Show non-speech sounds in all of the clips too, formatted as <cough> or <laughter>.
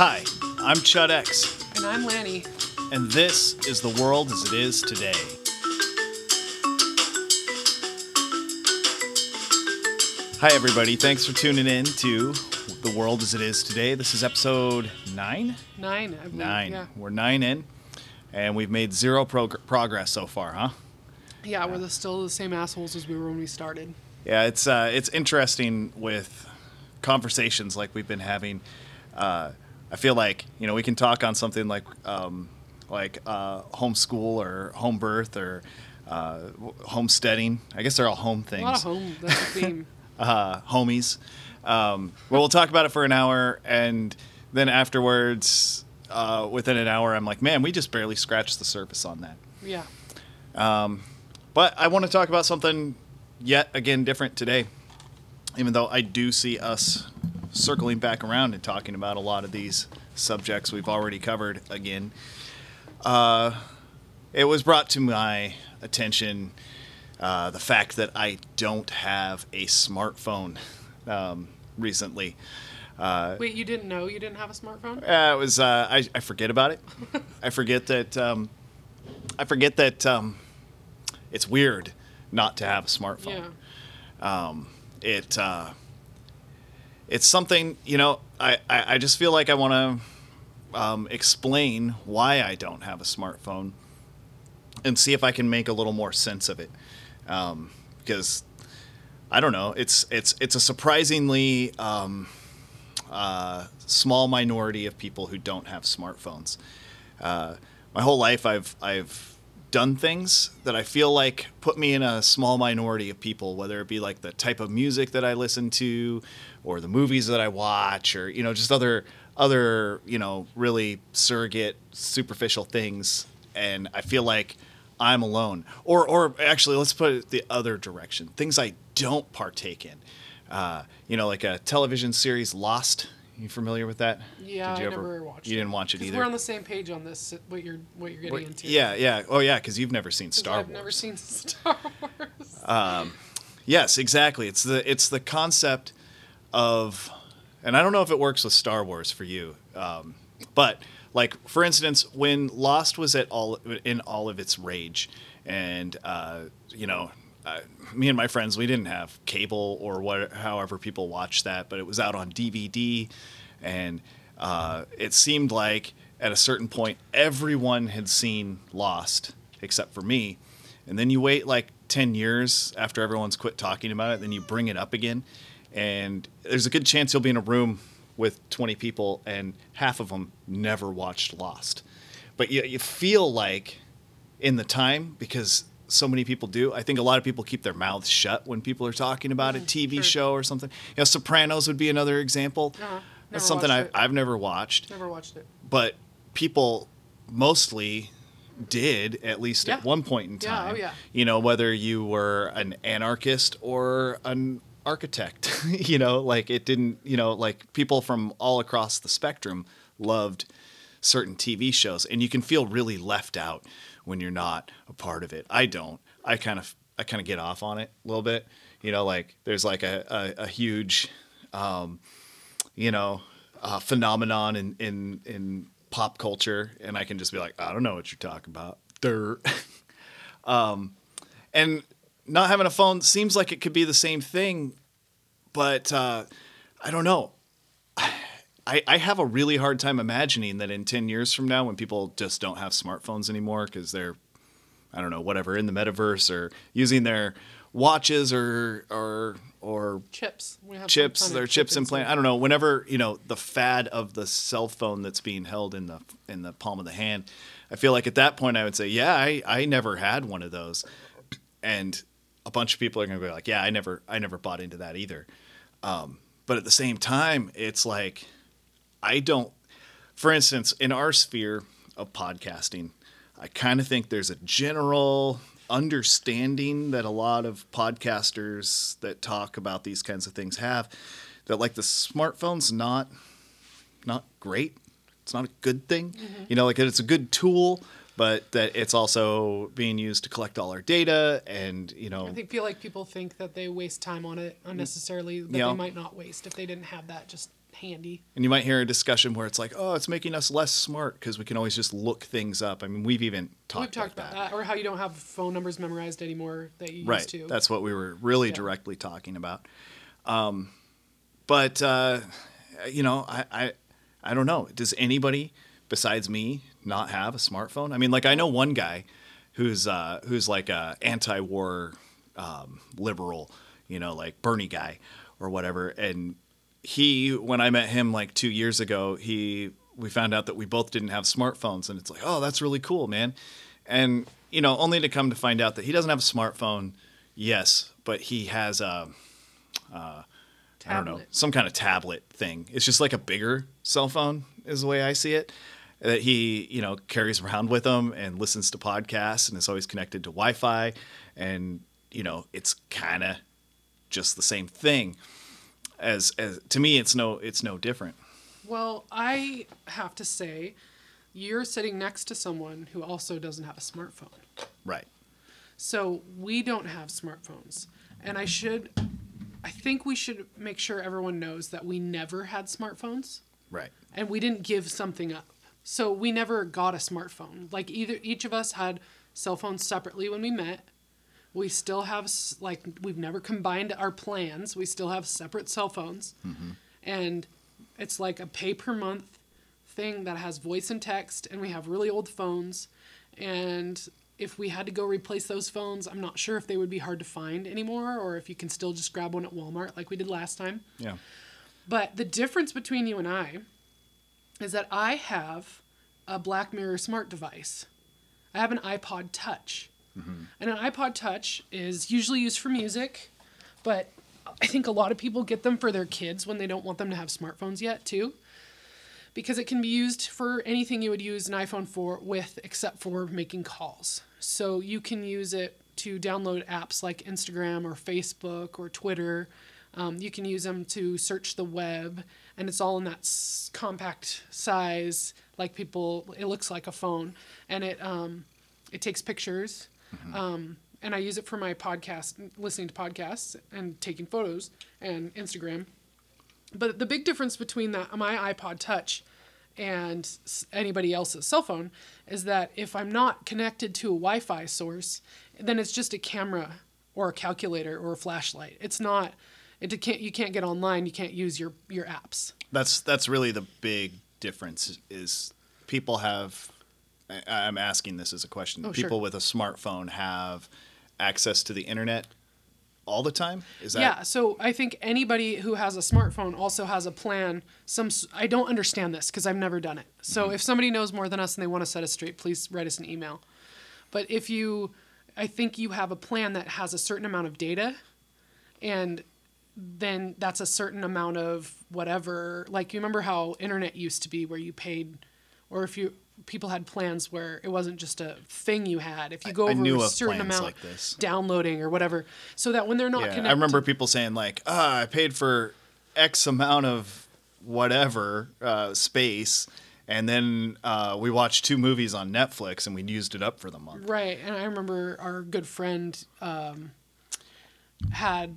Hi, I'm Chud X, And I'm Lanni. and this is the world as it is today. Hi, everybody. Thanks for tuning in to the world as it is today. This is episode nine. Nine. I believe. Nine. Yeah. We're nine in, and we've made zero prog- progress so far, huh? Yeah, we're the, still the same assholes as we were when we started. Yeah, it's uh, it's interesting with conversations like we've been having. Uh, I feel like you know we can talk on something like um, like uh, homeschool or home birth or uh, homesteading. I guess they're all home things. A lot of home. That's the theme. <laughs> uh, homies. Um, well, we'll talk about it for an hour, and then afterwards, uh, within an hour, I'm like, man, we just barely scratched the surface on that. Yeah. But I want to talk about something yet again different today, even though I do see us circling back around and talking about a lot of these subjects we've already covered again. Uh, it was brought to my attention uh, the fact that I don't have a smartphone um, recently. Uh, Wait, you didn't know you didn't have a smartphone? uh, it was uh, I, I forget about it. <laughs> I forget that um, I forget that um, it's weird not to have a smartphone. Yeah. It uh, it's something you know. I, I, I just feel like I want to um, explain why I don't have a smartphone and see if I can make a little more sense of it um, because I don't know. It's it's it's a surprisingly um, uh, small minority of people who don't have smartphones. Uh, my whole life, I've I've done things that I feel like put me in a small minority of people, whether it be like the type of music that I listen to, or the movies that I watch, or you know just other other you know really surrogate superficial things. And I feel like I'm alone. Or or actually, let's put it the other direction. Things I don't partake in. Uh, you know, like a television series Lost. You familiar with that? Yeah, Did you I ever- never watched You it. didn't watch it either. We're on the same page on this. What you're what you're getting Wait, into? yeah, yeah. Oh, yeah, because you've never seen Star I've Wars. never seen <laughs> Star Wars. Yes, exactly. It's the it's the concept of, and I don't know if it works with Star Wars for you, um, but like for instance, when Lost was at all in all of its rage, and uh, you know. Uh, me and my friends, we didn't have cable or what, however people watched that, but it was out on DVD, and uh, it seemed like at a certain point everyone had seen Lost except for me, and then you wait like 10 years after everyone's quit talking about it then you bring it up again and there's a good chance you'll be in a room with 20 people and half of them never watched lost but you, you feel like in the time because so many people do i think a lot of people keep their mouths shut when people are talking about a tv sure. show or something you know sopranos would be another example Uh-huh. that's something I've. I've never watched never watched it. but people mostly did at least at one point in time. Yeah, oh, yeah. You know, whether you were an anarchist or an architect, <laughs> you know, like it didn't, you know, like people from all across the spectrum loved certain TV shows and you can feel really left out when you're not a part of it. I don't. I kind of I kind of get off on it a little bit. You know, like there's like a, a, a huge um, you know, uh, phenomenon in, in in pop culture, and I can just be like, I don't know what you're talking about. Dirt. <laughs> um, and not having a phone seems like it could be the same thing, but uh, I don't know. <sighs> I, I have a really hard time imagining that in 10 years from now, when people just don't have smartphones anymore because they're, I don't know, whatever, in the metaverse or using their watches or, or, or Chips. Chips, their chip chips implant. I don't know. Whenever you know the fad of the cell phone that's being held in the in the palm of the hand, I feel like at that point I would say, yeah, I I never had one of those, and a bunch of people are going to be like, yeah, I never I never bought into that either. Um, but at the same time, it's like I don't. For instance, in our sphere of podcasting, I kind of think there's a general understanding that a lot of podcasters that talk about these kinds of things have that like the smartphone's not not great. It's not a good thing. You know, like it's a good tool, but that it's also being used to collect all our data and you know I feel like people think that they waste time on it unnecessarily, but Yeah. they might not waste if they didn't have that just handy. And you might hear a discussion where it's like, oh, it's making us less smart because we can always just look things up. I mean, we've even talked, We've talked about, about that. or how you don't have phone numbers memorized anymore that you Right. used to. That's what we were really Yeah. directly talking about. Um, but uh, you know, I, I I don't know. Does anybody besides me not have a smartphone? I mean, like I know one guy who's uh, who's like a anti-war um, liberal, you know, like Bernie guy or whatever. And he, when I met him like two years ago, he we found out that we both didn't have smartphones, and it's like, oh, that's really cool, man. And you know, only to come to find out that he doesn't have a smartphone. Yes, but he has a I don't know, some kind of tablet thing. It's just like a bigger cell phone, is the way I see it. That he, you know, carries around with him and listens to podcasts and is always connected to Wi-Fi, and you know, it's kind of just the same thing. As as to me, it's no it's no different. Well, I have to say, you're sitting next to someone who also doesn't have a smartphone. Right. So we don't have smartphones. And I should, I think we should make sure everyone knows that we never had smartphones Right. and we didn't give something up. So we never got a smartphone. Like either each of us had cell phones separately when we met. We still have like we've never combined our plans. We still have separate cell phones. Mm-hmm. And it's like a pay per month thing that has voice and text and we have really old phones and if we had to go replace those phones, I'm not sure if they would be hard to find anymore or if you can still just grab one at Walmart like we did last time. Yeah. But the difference between you and I is that I have a Black Mirror smart device. I have an iPod Touch. And an iPod Touch is usually used for music, but I think a lot of people get them for their kids when they don't want them to have smartphones yet, too. Because it can be used for anything you would use an iPhone for with except for making calls. So you can use it to download apps like Instagram or Facebook or Twitter. Um, you can use them to search the web, and it's all in that s- compact size. Like people, it looks like a phone, and it um, it takes pictures. Um, and I use it for my podcast, listening to podcasts and taking photos and Instagram. But the big difference between that my iPod Touch and anybody else's cell phone is that if I'm not connected to a Wi-Fi source, then it's just a camera or a calculator or a flashlight. It's not. It can't. You can't get online. You can't use your your apps. That's that's really the big difference. Is people have. I- I'm asking this as a question. Oh, sure. people with a smartphone have access to the internet all the time. Is that yeah. So I think anybody who has a smartphone also has a plan. Some I don't understand this because I've never done it. So mm-hmm. if somebody knows more than us and they want to set us straight, please write us an email. But if you, I think you have a plan that has a certain amount of data, and then that's a certain amount of whatever. Like you remember how internet used to be, where you paid, or if you people had plans where it wasn't just a thing you had. If you go I over a certain amount like this. downloading or whatever, so that when they're not Yeah, connected, I remember people saying like, "Ah, I paid for X amount of whatever uh, space, and then uh, we watched two movies on Netflix, and we used it up for the month." Right, and I remember our good friend um, had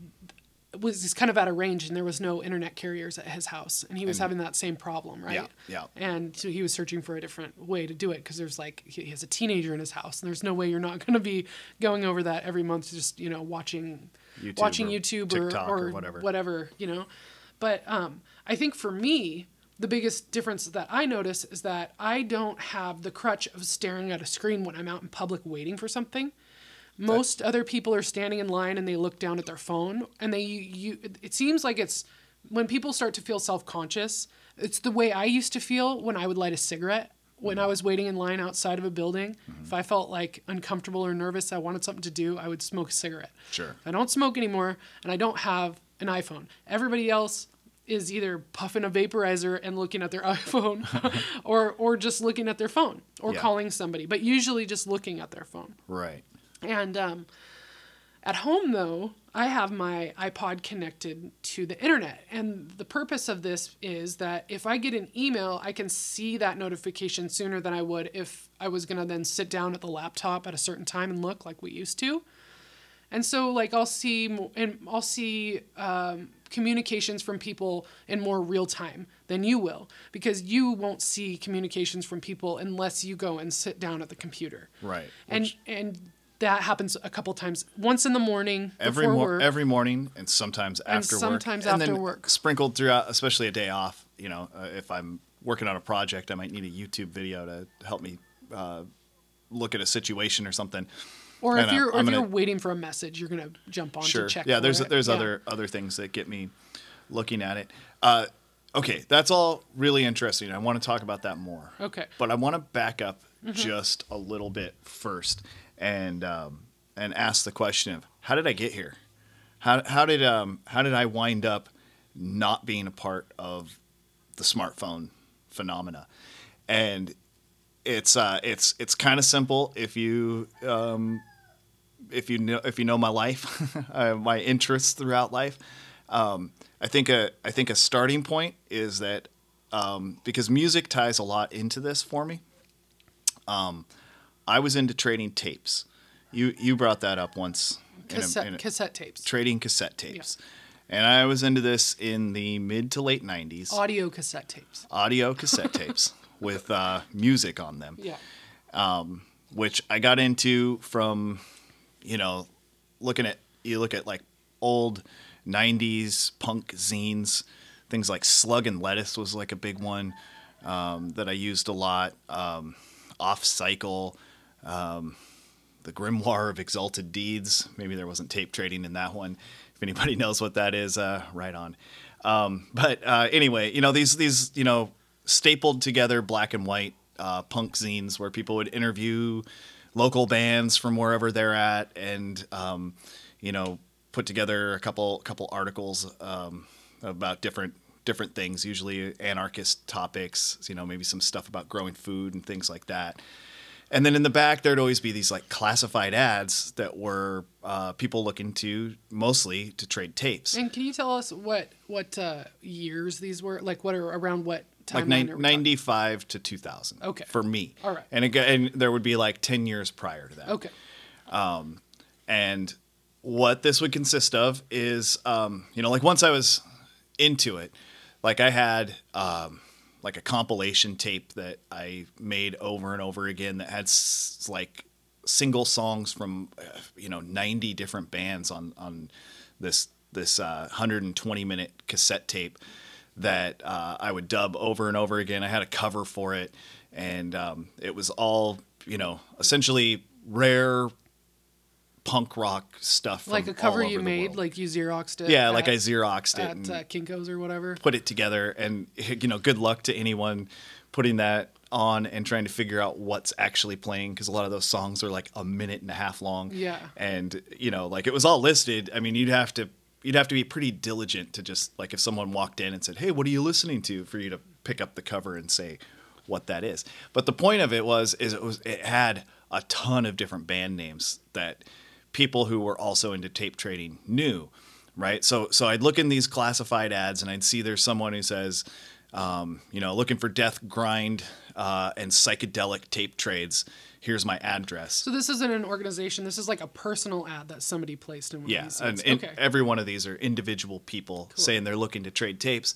was just kind of out of range, and there was no internet carriers at his house, and he was And- having that same problem, right? Yeah, yeah. And so he was searching for a different way to do it because there's like he has a teenager in his house, and there's no way you're not going to be going over that every month, just you know watching YouTube watching or YouTube or, or, or whatever. whatever, you know. But um, I think for me, the biggest difference that I notice is that I don't have the crutch of staring at a screen when I'm out in public waiting for something. Most other people are standing in line and they look down at their phone and they you it seems like it's when people start to feel self-conscious, it's the way I used to feel when I would light a cigarette when I mm-hmm. was waiting in line outside of a building. Mm-hmm. If I felt like uncomfortable or nervous, I wanted something to do, I would smoke a cigarette. Sure. I don't smoke anymore and I don't have an iPhone. Everybody else is either puffing a vaporizer and looking at their <laughs> iPhone <laughs> or or just looking at their phone or Yeah. calling somebody, but usually just looking at their phone. Right. And um, at home, though, I have my iPod connected to the internet. And the purpose of this is that if I get an email, I can see that notification sooner than I would if I was going to then sit down at the laptop at a certain time and look like we used to. And so like I'll see and I'll see um, communications from people in more real time than you will because you won't see communications from people unless you go and sit down at the computer. Right. And Which- and that happens a couple times. Once in the morning every mor- work. every morning and sometimes after sometimes work. and after then work. Sprinkled throughout, especially a day off. You know, uh, if I'm working on a project, I might need a YouTube video to help me uh, look at a situation or something. or if and, uh, you're or if you're gonna- waiting for a message, you're gonna jump on Sure. to check. yeah, there's it. there's Yeah. other other things that get me looking at it. Uh, okay, that's all really interesting. I want to talk about that more. Okay. But I want to back up just a little bit first and um, and ask the question of how did I get here? How how did um how did I wind up not being a part of the smartphone phenomena? And it's uh it's it's kind of simple if you um if you know if you know my life, <laughs> uh, my interests throughout life. Um, I think a I think a starting point is that um, because music ties a lot into this for me. Um, I was into trading tapes. You you brought that up once. in a- cassette in a- cassette tapes, trading cassette tapes, and I was into this in the mid to late '90s. audio cassette tapes. Audio cassette tapes <laughs> with uh, music on them Yeah. which I got into from, you know, looking at you look at like old '90s punk zines, things like Slug and Lettuce was like a big one um, that I used a lot. Um, Off Cycle, um, the Grimoire of Exalted Deeds. Maybe there wasn't tape trading in that one. If anybody <laughs> knows what that is, uh, right on. Um, but uh, anyway, you know these these you know stapled together black and white uh, punk zines where people would interview local bands from wherever they're at, and um, you know put together a couple couple articles um, about different different things, usually anarchist topics. You know, maybe some stuff about growing food and things like that. And then in the back, there'd always be these like classified ads that were uh, people looking to mostly to trade tapes. And can you tell us what what uh, years these were? Like what are around what time? like timeline nine, are we talking? 95 to 2000 Okay. for me All right. and again and there would be like 10 years prior to that Okay. and what this would consist of is um, you know like once i was into it like i had um, like a compilation tape that i made over and over again that had s- like single songs from uh, you know 90 different bands on on this this uh, 120 minute cassette tape that uh, I would dub over and over again. I had a cover for it, and um, it was all you know, essentially rare punk rock stuff. From Like a cover you made, like you xeroxed it. yeah, at, like I xeroxed it at uh, Kinkos or whatever. put it together. And you know, good luck to anyone putting that on and trying to figure out what's actually playing because a lot of those songs are like a minute and a half long. Yeah. and you know, like it was all listed. I mean, you'd have to you'd have to be pretty diligent to just like if someone walked in and said, "Hey, what are you listening to?" for you to pick up the cover and say what that is. But the point of it was is it was it had a ton of different band names that people who were also into tape trading knew, right? So so I'd look in these classified ads and I'd see there's someone who says, um, you know, looking for death grind uh, and psychedelic tape trades. Here's my address. So this isn't an organization. This is like a personal ad that somebody placed in one Yeah, of these. and, and okay. every one of these are individual people saying they're looking to trade tapes.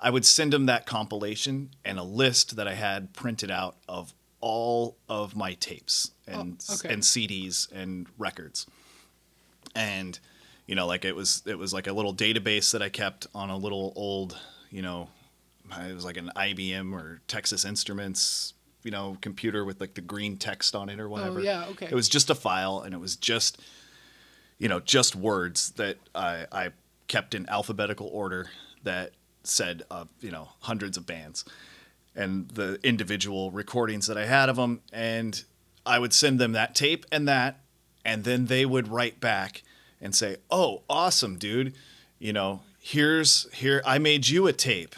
I would send them that compilation and a list that I had printed out of all of my tapes and Oh, okay. and CDs and records. And you know, like it was it was like a little database that I kept on a little old, you know, it was like an IBM or Texas Instruments, you know, computer with like the green text on it or whatever. Oh, yeah, okay. It was just a file and it was just you know, just words that I, I kept in alphabetical order that said, uh, you know, hundreds of bands and the individual recordings that I had of them. And I would send them that tape and that, and then they would write back and say, "Oh, awesome, dude! You know, here's here I made you a tape.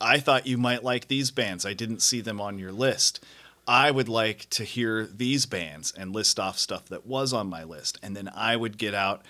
I thought you might like these bands. I didn't see them on your list. I would like to hear these bands and list off stuff that was on my list. And then I would get out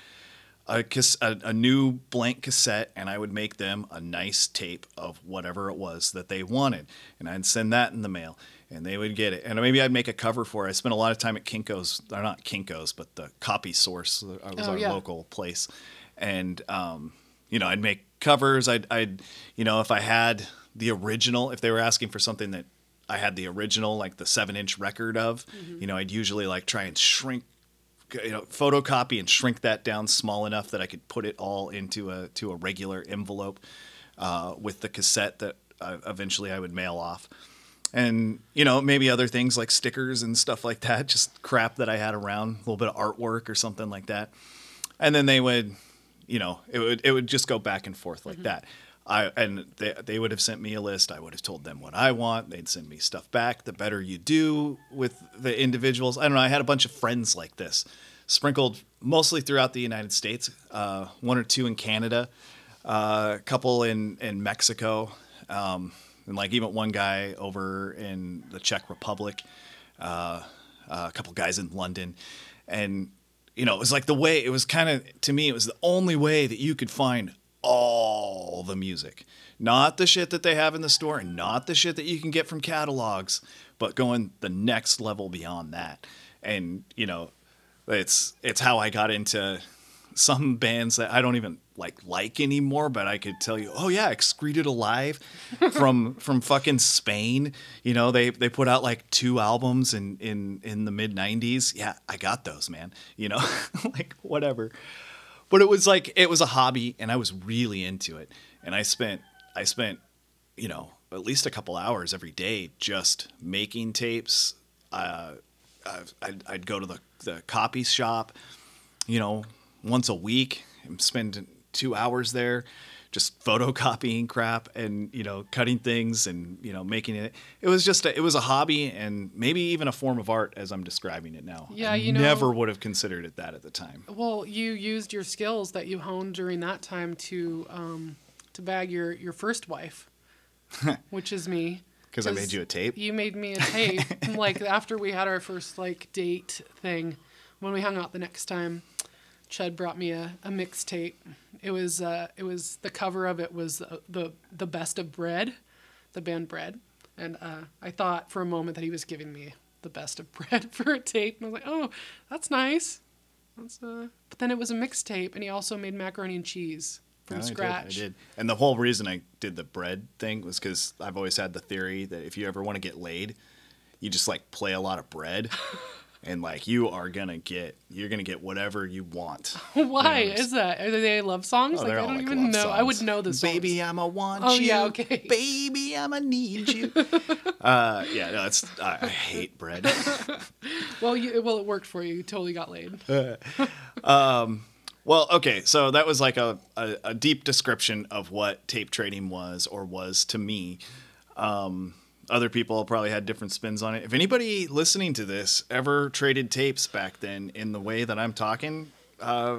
a, a, a new blank cassette and I would make them a nice tape of whatever it was that they wanted. And I'd send that in the mail and they would get it. And maybe I'd make a cover for it. I spent a lot of time at Kinko's, They're not Kinko's, but the Copy Source uh, was Oh, our yeah. local place. And, um, you know, I'd make covers. I'd, I'd, you know, if I had the original, if they were asking for something that I had the original, like the seven inch record of, you know, I'd usually like try and shrink you know photocopy and shrink that down small enough that I could put it all into a to a regular envelope uh, with the cassette that uh, eventually I would mail off. And you know maybe other things like stickers and stuff like that, just crap that I had around, a little bit of artwork or something like that. And then they would, you know, it would it would just go back and forth like that. I and they they would have sent me a list. I would have told them what I want. They'd send me stuff back. The better you do with the individuals, I don't know. I had a bunch of friends like this, sprinkled mostly throughout the United States. Uh, one or two in Canada, uh, a couple in in Mexico, um, and like even one guy over in the Czech Republic uh, a couple guys in London, and you know it was like the way it was kind of to me it was the only way that you could find all the music, not the shit that they have in the store, and not the shit that you can get from catalogs, but going the next level beyond that, and you know it's it's how I got into some bands that I don't even like like anymore, but I could tell you, oh yeah, Excreted Alive <laughs> from from fucking Spain. You know, they they put out like two albums in in in the mid '90s. Yeah, I got those, man. You know, <laughs> like whatever. But it was like it was a hobby, and I was really into it. And I spent I spent you know at least a couple hours every day just making tapes. Uh, I'd, I'd go to the the copy shop, you know, once a week and spend two hours there just photocopying crap and you know cutting things and you know making it it was just a, it was a hobby and maybe even a form of art as i'm describing it now Yeah, I you know- never would have considered it that at the time Well, you used your skills that you honed during that time to um, to bag your your first wife, <laughs> which is me. because i made you a tape You made me a tape. <laughs> like after we had our first like date thing, when we hung out the next time, Chud brought me a, a mixtape. It was uh, it was the cover of it was uh, the the best of bread, the band Bread, and uh, I thought for a moment that he was giving me the best of <laughs> bread for a tape, and I was like, oh, that's nice. That's uh. But then it was a mixtape, and he also made macaroni and cheese from Oh, I did, scratch. I did. And the whole reason I did the bread thing was because I've always had the theory that if you ever want to get laid, you just like play a lot of bread, <laughs> and like you are gonna get you're gonna get whatever you want. Why <laughs> You know, is that? Are they love songs? Oh, like I all don't like even love know. I would know this. songs. Baby, I'ma want Oh, you. yeah, okay. <laughs> Baby, I'ma need you. <laughs> uh, yeah, no, it's I, I hate bread. Well, you, well, it worked for you. You totally got laid. Well, okay, so that was like a, a, a deep description of what tape trading was or was to me. Um, other people probably had different spins on it. If anybody listening to this ever traded tapes back then in the way that I'm talking, uh,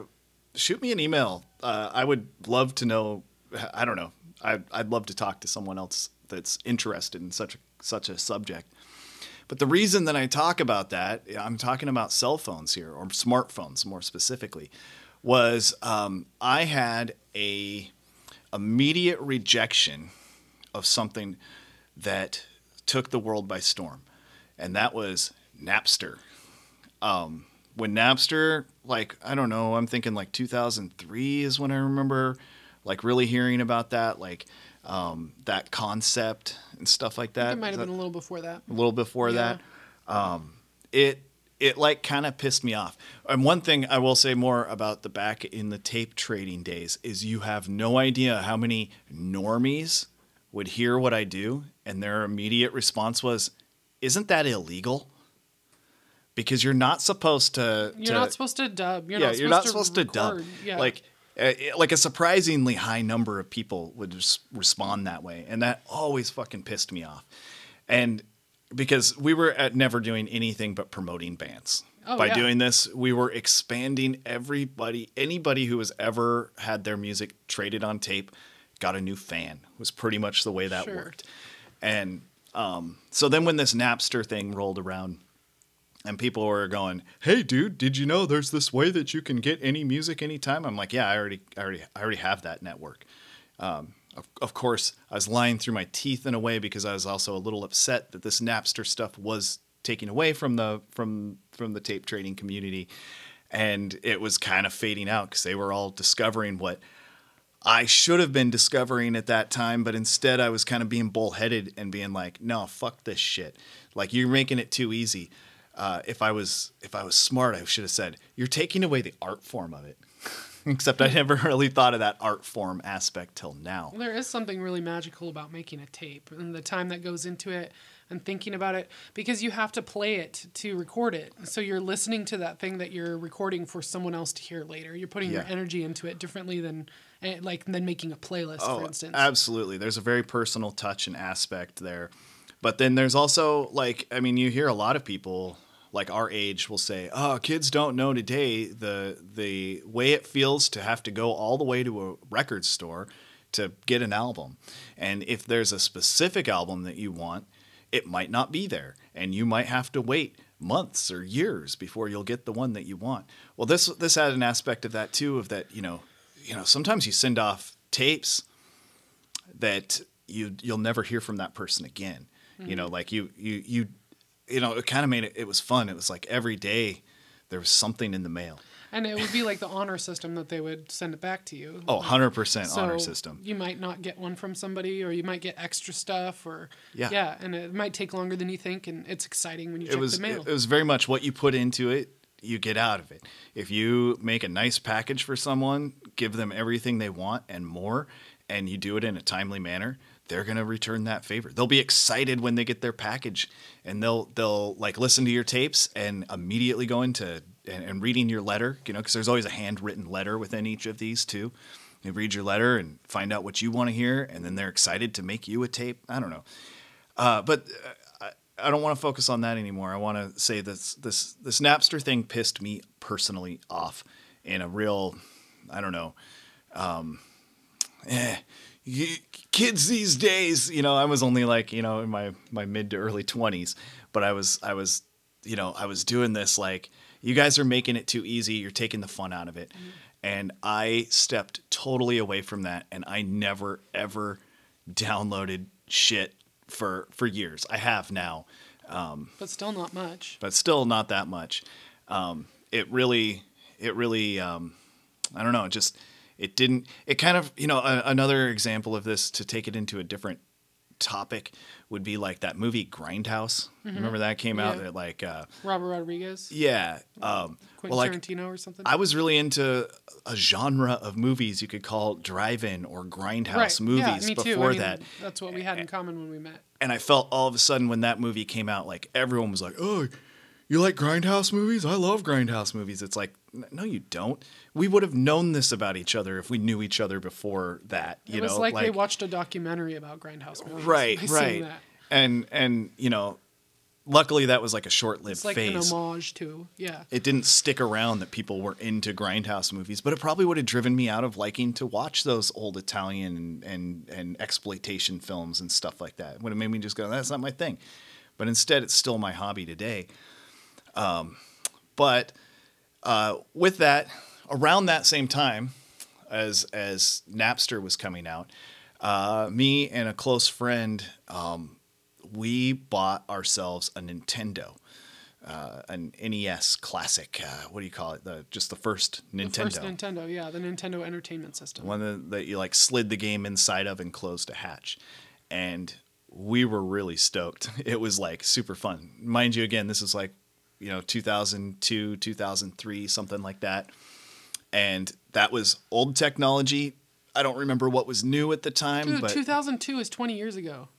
shoot me an email. Uh, I would love to know. I don't know. I, I'd love to talk to someone else that's interested in such a, such a subject. But the reason that I talk about that, I'm talking about cell phones here, or smartphones more specifically, was um, I had a immediate rejection of something that took the world by storm, and that was Napster. Um, when Napster, like I don't know, I'm thinking like 2003 is when I remember, like really hearing about that, like um, that concept and stuff like that. It might have that- been a little before that. a little before Yeah. that. Um, it it like kind of pissed me off. And one thing I will say more about the back in the tape trading days is you have no idea how many normies would hear what I do and their immediate response was, "Isn't that illegal?" Because you're not supposed to. You're to- not supposed to dub. You're yeah, not you're supposed not supposed to dub. Yeah. Like, uh, like a surprisingly high number of people would just respond that way, and that always fucking pissed me off. And because we were at never doing anything but promoting bands. Oh, By yeah. doing this, we were expanding everybody, anybody who has ever had their music traded on tape, got a new fan. Was pretty much the way that Sure. worked. And um, so then when this Napster thing rolled around, and people were going, "Hey, dude, did you know there's this way that you can get any music anytime?" I'm like, "Yeah, I already, I already, I already have that network." Um, of, of course, I was lying through my teeth in a way because I was also a little upset that this Napster stuff was taken away from the from from the tape trading community, and it was kind of fading out because they were all discovering what I should have been discovering at that time, but instead I was kind of being bullheaded and being like, "No, fuck this shit. Like you're making it too easy." Uh, if I was if I was smart, I should have said, "You're taking away the art form of it." <laughs> Except I never really thought of that art form aspect till now. There is something really magical about making a tape and the time that goes into it and thinking about it because you have to play it to record it. So you're listening to that thing that you're recording for someone else to hear later. You're putting your energy into it differently than eh, like then making a playlist, for instance. Oh, absolutely. There's a very personal touch and aspect there. But then there's also like I mean you hear a lot of people like our age will say, "Oh, kids don't know today the the way it feels to have to go all the way to a record store to get an album. And if there's a specific album that you want, it might not be there and you might have to wait months or years before you'll get the one that you want. Well, this this had an aspect of that too of that, you know, you know, sometimes you send off tapes that you you'll never hear from that person again. You know, mm-hmm. like you you you you know, it kind of made it it was fun. It was like every day there was something in the mail. and it would be like the honor system that they would send it back to you. Oh, 100% So honor system. You might not get one from somebody, or you might get extra stuff, or Yeah. yeah, and it might take longer than you think, and it's exciting when you it check was the mail. it was very much what you put into it you get out of it. If you make a nice package for someone give them everything they want and more and you do it in a timely manner they're going to return that favor. They'll be excited when they get their package and they'll they'll like listen to your tapes and immediately go into and, and reading your letter you know because there's always a handwritten letter within each of these too. You read your letter and find out what you want to hear and then they're excited to make you a tape. I don't know. Uh, but uh, I, don't want to focus on that anymore. I want to say this this this Napster thing pissed me personally off in a real, I don't know, um, eh, kids these days. You know, I was only like you know in my my mid to early twenties, but I was I was you know I was doing this like you guys are making it too easy. You're taking the fun out of it. And I stepped totally away from that, and I never ever downloaded shit for for years. I have now, um, but still not much. but still not that much. Um, it really, it really, um, I don't know. It just, it didn't. It kind of, you know, a, another example of this to take it into a different topic would be like that movie Grindhouse. Remember that came out Yeah. at like, uh, Robert Rodriguez, yeah. Um, Quentin well, like Tarantino, or something. I was really into a genre of movies you could call drive-in or grindhouse movies yeah, before. I mean, that. That's what we had in common when we met. and I felt all of a sudden when that movie came out, like everyone was like, "Oh, you like grindhouse movies? I love grindhouse movies." It's like, no, you don't. We would have known this about each other if we knew each other before that. You it was know, like, they watched a documentary about Grindhouse movies. right, right, and and you know, luckily that was like a short-lived It's like phase. an homage to, yeah. it didn't stick around that people were into grindhouse movies, but it probably would have driven me out of liking to watch those old Italian and and, and exploitation films and stuff like that. It would have made me just go, "That's not my thing." But instead, it's still my hobby today. Um, but uh, with that, around that same time as as Napster was coming out, uh, me and a close friend, um, we bought ourselves a Nintendo uh, an NES Classic. Uh, what do you call it? The just the first The Nintendo. first Nintendo, yeah, the Nintendo Entertainment System. one that, that you like slid the game inside of and closed a hatch, and we were really stoked. <laughs> It was like super fun. Mind you, again, this is like you know 2002, 2003, something like that, and that was old technology. I don't remember what was new at the time, Dude, but 2002 is 20 years ago.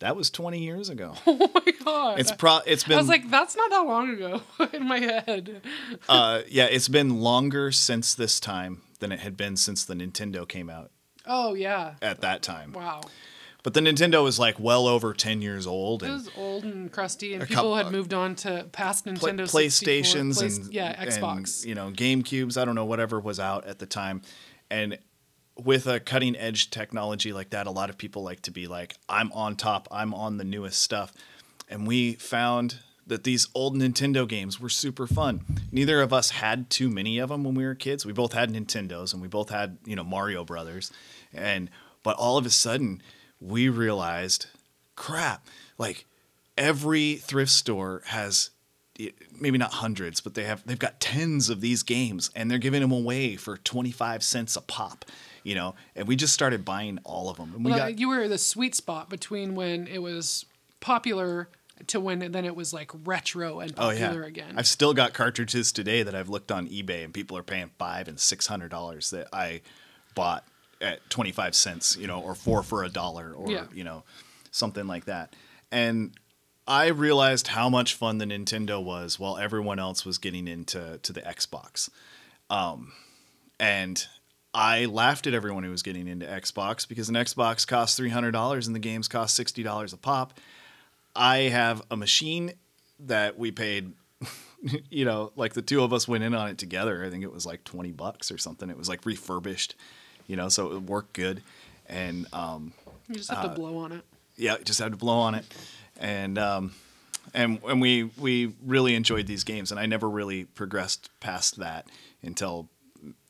that was 20 years ago. <laughs> Oh my god. It's pro. It's been I was like, that's not that long ago <laughs> in my head. <laughs> uh, yeah, it's been longer since this time than it had been since the Nintendo came out Oh yeah. at that time. Wow. But the Nintendo was like well over 10 years old It and was old and crusty, and people couple- had moved on to past Nintendo 64, PlayStations Play- and yeah, and, Xbox. you know, GameCubes, I don't know whatever was out at the time. And with a cutting edge technology like that, a lot of people like to be like I'm on top, I'm on the newest stuff. And we found that these old Nintendo games were super fun. Neither of us had too many of them when we were kids. We both had Nintendos and we both had, you know, Mario Brothers. And but all of a sudden we realized, crap, like every thrift store has maybe not hundreds, but they have they've got tens of these games and they're giving them away for 25 cents a pop, you know. And we just started buying all of them. And we Well, got you were the sweet spot between when it was popular to when then it was like retro and Oh yeah, popular again. I've still got cartridges today that I've looked on eBay and people are paying five and six hundred dollars that I bought at twenty five cents, you know, or four for a dollar, or Yeah. you know, something like that. And I realized how much fun the Nintendo was while everyone else was getting into to the Xbox. Um, and I laughed at everyone who was getting into Xbox because an Xbox costs three hundred dollars and the games cost sixty dollars a pop. I have a machine that we paid, <laughs> you know, like the two of us went in on it together. I think it was like 20 bucks or something. It was like refurbished, you know, so it worked good. And um, you just have to blow on it. yeah, just had to blow on it. And, um, and, and we, we really enjoyed these games. And I never really progressed past that until,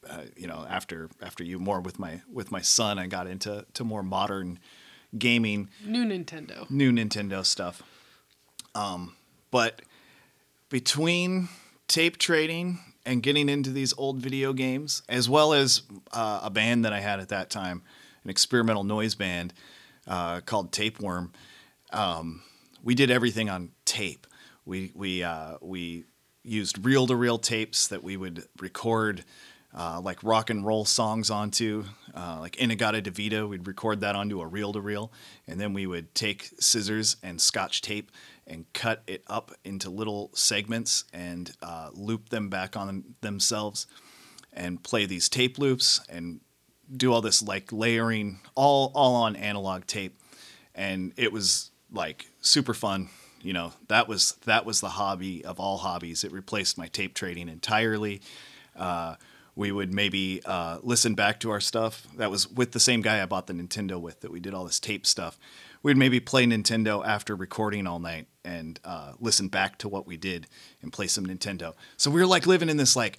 uh, you know, after, after you more with my, with my son, I got into to more modern gaming New Nintendo. new Nintendo stuff. Um, but between tape trading and getting into these old video games, as well as uh, a band that I had at that time, an experimental noise band uh, called Tapeworm, um, we did everything on tape. We we uh, we used reel to reel tapes that we would record uh, like rock and roll songs onto, uh, like In-A-Gadda-Da-Vida. We'd record that onto a reel to reel, and then we would take scissors and scotch tape and cut it up into little segments and uh, loop them back on themselves and play these tape loops and do all this like layering all all on analog tape. And it was like super fun you know. That was that was the hobby of all hobbies. It replaced my tape trading entirely. Uh, we would maybe uh, listen back to our stuff. That was with the same guy i bought the nintendo with that we did all this tape stuff we'd maybe play nintendo after recording all night and uh, listen back to what we did and play some nintendo so we were like living in this like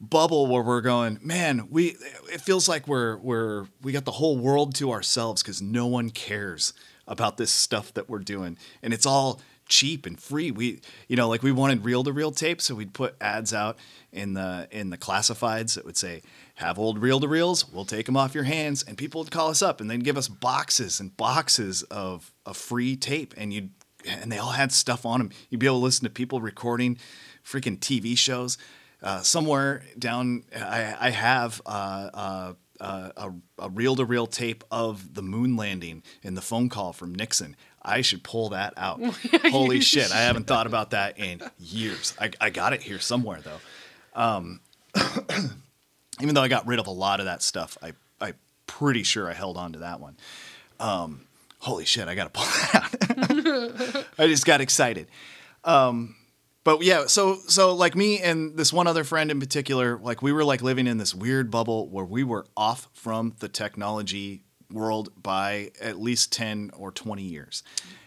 bubble where we're going, man, we it feels like we're we're we got the whole world to ourselves because no one cares about this stuff that we're doing, and it's all cheap and free. We you know like we wanted reel to reel tape, so we'd put ads out in the in the classifieds that would say have old reel to reels, we'll take them off your hands, and people would call us up and they'd give us boxes and boxes of of free tape, and you'd and they all had stuff on them. You'd be able to listen to people recording freaking TV shows. Uh, somewhere down, I, I have uh, uh, uh, a, a reel-to-reel tape of the moon landing and the phone call from Nixon. I should pull that out. <laughs> Holy shit! I haven't thought about that in years. I, I got it here somewhere though. Um, <clears throat> even though I got rid of a lot of that stuff, I I pretty sure I held on to that one. Um, holy shit! I got to pull <laughs> that out. I just got excited. Um, but yeah, so so like me and this one other friend in particular, like we were like living in this weird bubble where we were off from the technology world by at least 10 or 20 years.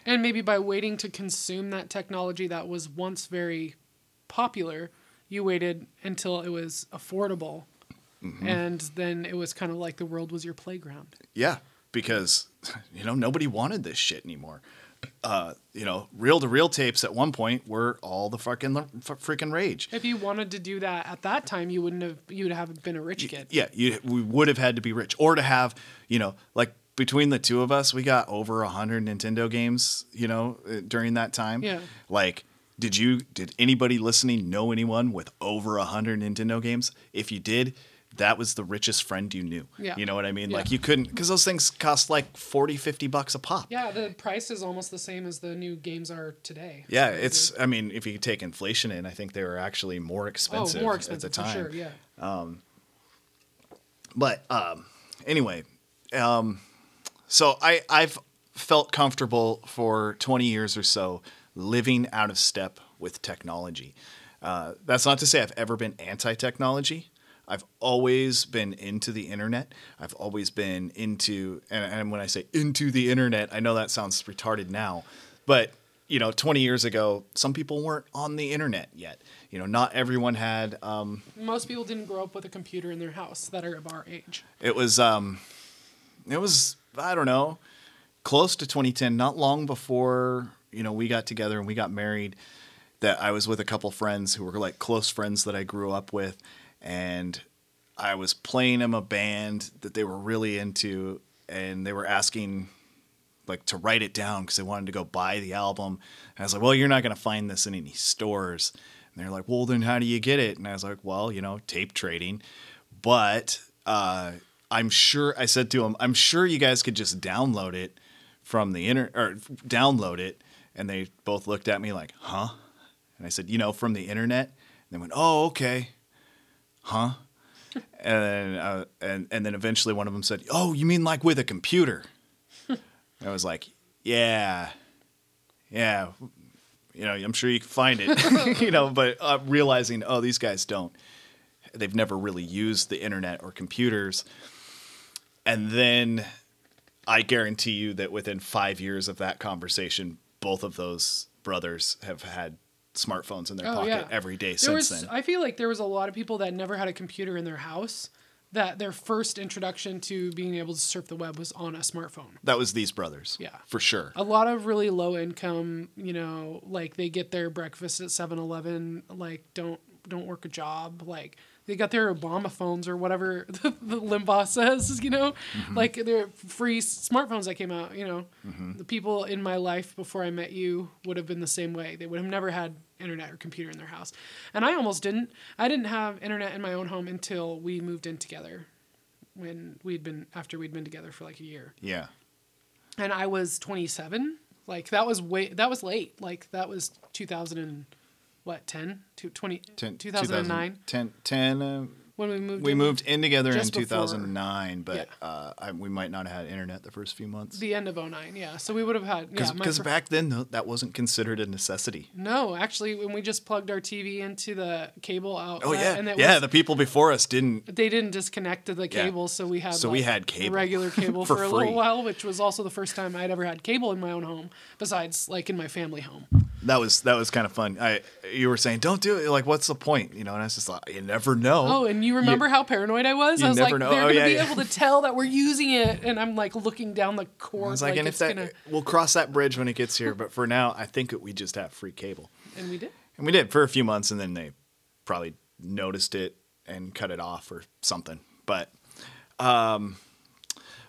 And maybe by waiting to consume that technology that was once very popular, you waited until it was affordable. Mm-hmm. And then it was kind of like the world was your playground. Yeah, because <laughs> you know nobody wanted this shit anymore. Uh, you know, reel to reel tapes at one point were all the fucking f- freaking rage. If you wanted to do that at that time, you wouldn't have you would have been a rich kid. Yeah, you we would have had to be rich or to have, you know, like between the two of us, we got over a hundred Nintendo games, you know, uh, during that time. Yeah. Like, did you did anybody listening know anyone with over a hundred Nintendo games? If you did, that was the richest friend you knew. Yeah. You know what I mean? Yeah. Like you couldn't because those things cost like 40, 50 bucks a pop. Yeah, the price is almost the same as the new games are today. Yeah, it's. I mean, if you take inflation in, I think they were actually more expensive, oh more expensive at the for time. sure. Yeah. Um, But um, anyway, um, so I I've felt comfortable for 20 years or so living out of step with technology. Uh, that's not to say I've ever been anti-technology. I've always been into the internet. I've always been into, and, and when I say into the internet, I know that sounds retarded now, but you know, 20 years ago, some people weren't on the internet yet. You know, not everyone had. Um, Most people didn't grow up with a computer in their house that are of our age. it was, um, it was, I don't know, close to 2010, not long before, you know, we got together and we got married. That I was with a couple friends who were like close friends that I grew up with, and I was playing them a band that they were really into, and they were asking like to write it down because they wanted to go buy the album. And I was like, well, you're not going to find this in any stores. And they're like, well, then how do you get it? And I was like, well, you know, tape trading. But uh, I'm sure, I said to them, I'm sure you guys could just download it from the internet or download it. And they both looked at me like, huh? And I said, you know, from the internet. And they went, oh, okay. Huh? and then, uh, and, and then eventually one of them said, oh, you mean like with a computer? I was like, yeah, yeah, you know, I'm sure you can find it, <laughs> you know, but uh, realizing, oh, these guys don't. They've never really used the internet or computers. And then I guarantee you that within five years of that conversation, both of those brothers have had smartphones in their Oh, pocket yeah. every day There since was, then. I feel like there was a lot of people that never had a computer in their house. That their first introduction to being able to surf the web was on a smartphone. that was these brothers. Yeah. For sure. a lot of really low income you know like they get their breakfast at 7-eleven like don't don't work a job like they got their obama phones or whatever <laughs> the, the limbaugh says you know? Mm-hmm. Like they're free smartphones that came out you know? Mm-hmm. The people in my life before i met you would have been the same way. They would have never had internet or computer in their house. And i almost didn't. I didn't have internet in my own home until we moved in together when we'd been after we'd been together for like a year. Yeah. and I was 27. Like that was way that was late. Like that was 2000 and what 10 to 20 10, 2009 10, 10 uh, when we moved. we in. moved in together in before- 2009, but Yeah. uh, I, we might not have had internet the first few months. the end of 09. Yeah, so we would have had. Because my fir- back then, though, that wasn't considered a necessity. no, actually, when we just plugged our TV into the cable outlet, Oh, yeah. and it yeah, was, the people before us didn't. they didn't disconnect to the Yeah. cable, so we had So we had cable. regular <laughs> cable For for, a little while, which was also the first time I'd ever had cable in my own home, besides like in my family home. That was that was kind of fun. I you were saying don't do it. Like, what's the point? You know, and I was just like, you never know. Oh, and you remember how paranoid I was? you I was like, know. they're Oh, gonna yeah, be yeah. able to tell that we're using it, and I'm like looking down the <laughs> I cord, was like, like, and if it's that gonna. we'll cross that bridge when it gets here. But for now, I think we just have free cable, And we did. and we did for a few months, and then they probably noticed it and cut it off or something. But, um,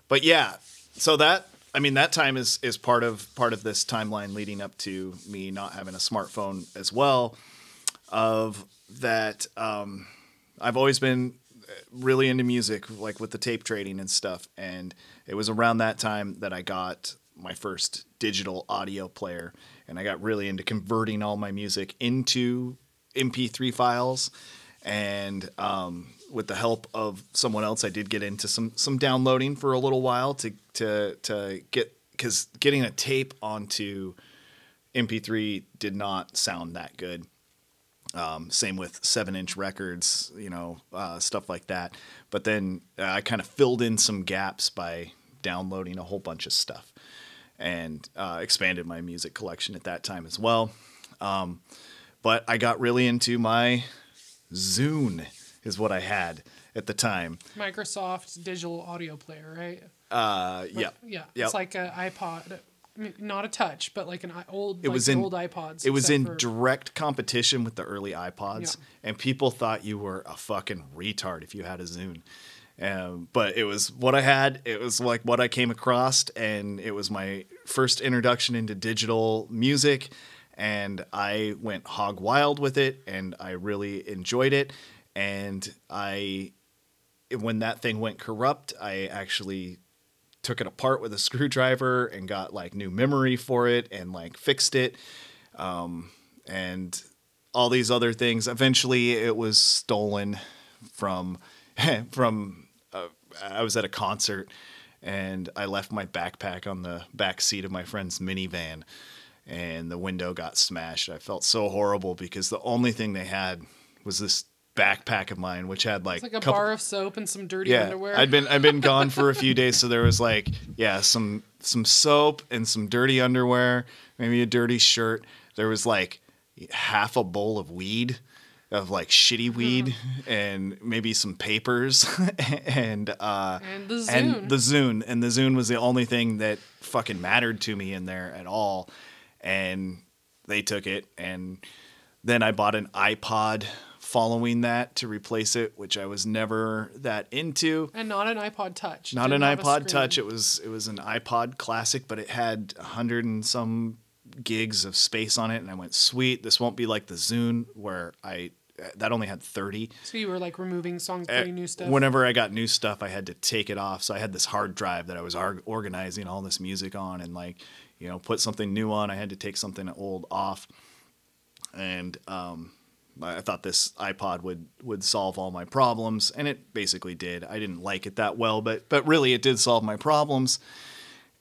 but yeah, so that I mean that time is is part of part of this timeline leading up to me not having a smartphone as well. Of that, um, I've always been really into music, like with the tape trading and stuff. And it was around that time that I got my first digital audio player, and I got really into converting all my music into MP3 files. And um, with the help of someone else, I did get into some some downloading for a little while to to to get because getting a tape onto MP3 did not sound that good. Um, same with seven inch records, you know, uh, stuff like that. But then uh, I kind of filled in some gaps by downloading a whole bunch of stuff and uh, expanded my music collection at that time as well. Um, but I got really into my Zune, is what I had at the time. Microsoft digital audio player, right? Uh, yeah. Yeah. Yep. It's like an iPod, I mean, not a touch, but like an old. It like was in old iPods. It was in for- direct competition with the early iPods, Yeah. and people thought you were a fucking retard if you had a Zune. Um, but it was what I had. It was like what I came across, and it was my first introduction into digital music. And I went hog wild with it, and I really enjoyed it. And I, when that thing went corrupt, I actually took it apart with a <laughs> screwdriver and got like new memory for it and like fixed it um, and all these other things. Eventually it was stolen from <laughs> from uh, i was at a concert and i left my backpack on the back seat of my friend's minivan and the window got smashed. I felt so horrible because the only thing they had was this backpack of mine which had like, It's like a couple- bar of soap and some dirty yeah, underwear. I'd been I'd been <laughs> gone for a few days, so there was like yeah some some soap and some dirty underwear, maybe a dirty shirt. There was like half a bowl of weed, of like shitty weed, and maybe some papers, <laughs> and uh, And the Zune. and the Zune, and the Zune was the only thing that fucking mattered to me in there at all, and they took it, and then I bought an iPod following that to replace it, which I was never that into. And not an iPod Touch. Not an Didn't iPod. Touch. It was it was an iPod Classic, but it had a hundred and some gigs of space on it, and I went, sweet. This won't be like the Zune where I that only had thirty. So you were like removing songs, Eh, putting new stuff. Whenever I got new stuff, I had to take it off. So I had this hard drive that I was ar- organizing all this music on, and like, you know, put something new on. I had to take something old off, and um, I thought this iPod would would solve all my problems, and it basically did. I didn't like it that well, but but really, it did solve my problems.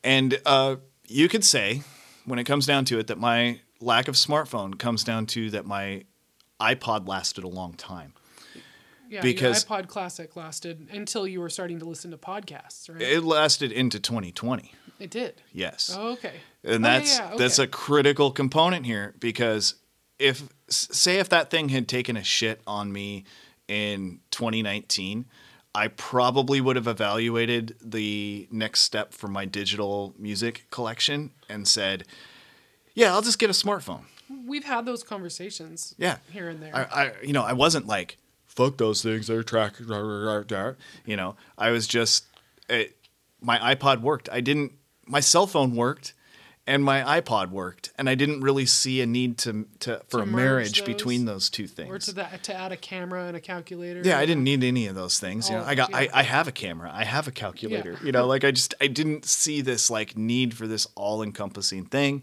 And uh, you could say, when it comes down to it, that my lack of smartphone comes down to that my iPod lasted a long time. yeah, because- iPod Classic lasted until you were starting to listen to podcasts, right? It lasted into 2020. It did. Yes. Oh, okay. and Oh, that's yeah, that's okay. a critical component here because if say if that thing had taken a shit on me in 2019 i probably would have evaluated the next step for my digital music collection and said yeah i'll just get a smartphone We've had those conversations. yeah Here and there. I, I you know i wasn't like fuck those things they're track you know i was just it, my ipod worked i didn't my cell phone worked and my ipod worked and i didn't really see a need to, to for To a marriage those? between those two or things to that to add a camera and a calculator. yeah i didn't need any of those things you know Oh, i got I, yeah. I have a camera i have a calculator you know like i just i didn't see this like need for this all-encompassing thing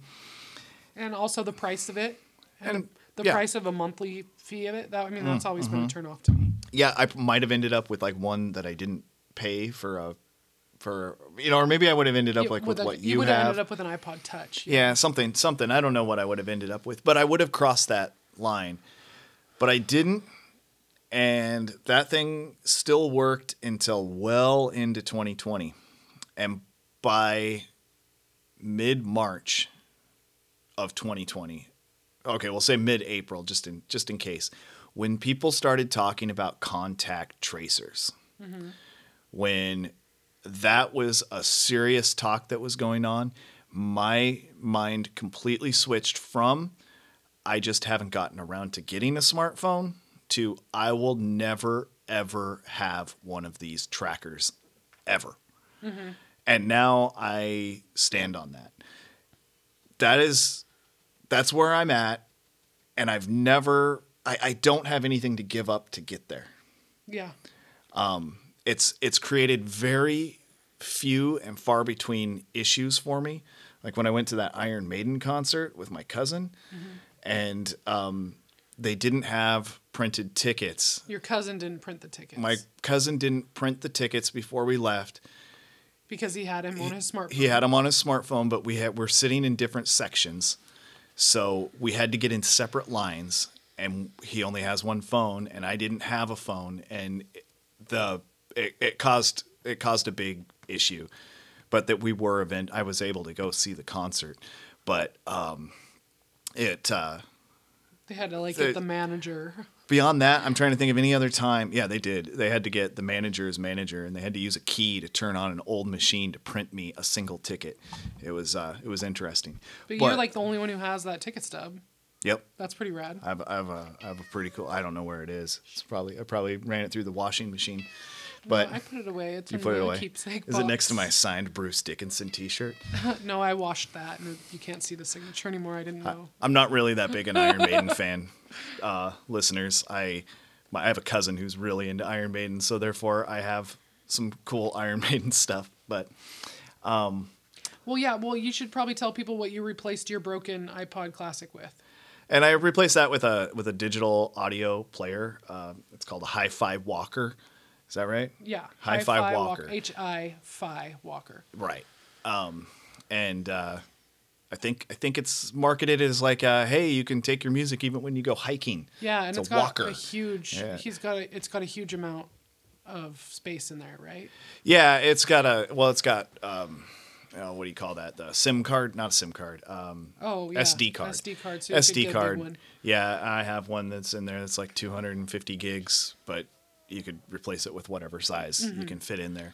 And also the price of it. And, And- the yeah. Mm-hmm. price of a monthly fee of it. That I mean, that's always been a turn off to me. yeah, I might have ended up with like one that I didn't pay for a for you know, or maybe I would have ended up You- like with a- what you, would have have. ended up with an iPod Touch. yeah, something something. I don't know what I would have ended up with, but I would have crossed that line. But I didn't and that thing still worked until well into 2020. And by mid March of 2020, okay, we'll say mid April, just in just in case, when people started talking about contact tracers, mm-hmm. when that was a serious talk that was going on, my mind completely switched from I just haven't gotten around to getting a smartphone to I will never ever have one of these trackers ever. Mm-hmm. And now I stand on that. That is that's where I'm at and I've never I, I don't have anything to give up to get there Yeah. Um, it's it's created very few and far between issues for me. Like when I went to that Iron Maiden concert with my cousin, and um, they didn't have printed tickets. Your cousin didn't print the tickets. My cousin didn't print the tickets before we left. because he had him on his smartphone. He had them on his smartphone, but we had we're sitting in different sections, so we had to get in separate lines. And he only has one phone, and I didn't have a phone, and the it, it caused it caused a big issue. But that we were event, I was able to go see the concert, but um, it. Uh, They had to like get the manager. Beyond that, I'm trying to think of any other time. Yeah, they did. They had to get the manager's manager, and they had to use a key to turn on an old machine to print me a single ticket. It was uh, it was interesting. But, you're like the only one who has that ticket stub. yep. That's pretty rad. I have, I have a I have a pretty cool. I don't know where it is. It's probably I probably ran it through the washing machine, but No, I put it away. It's you put it away. keepsake Is it next to my signed Bruce Dickinson T-shirt? <laughs> no, I washed that, and you can't see the signature anymore. I didn't know. I'm not really that big an Iron Maiden <laughs> fan, uh, listeners. I my, I have a cousin who's really into Iron Maiden, so therefore I have some cool <laughs> Iron Maiden stuff. But Well, yeah. Well, you should probably tell people what you replaced your broken iPod Classic with. and I replaced that with a with a digital audio player. Uh, it's called a Hi-Fi Walker. Is that right? Yeah, Hi-Fi Hi-Fi Walker. H I Fi Walker. Right. Um, and uh, I think I think it's marketed as like, uh, hey, you can take your music even when you go hiking. Yeah, and it's, it's a got walker. a huge. Yeah. He's got a. It's got a huge amount of space in there, right? Yeah, it's got a well, it's got um, uh, what do you call that? The SIM card, not a SIM card. Um, Oh yeah. SD card. SD card. So you could get a SD card. one. Yeah, I have one that's in there that's like 250 gigs, but you could replace it with whatever size Mm-hmm. you can fit in there.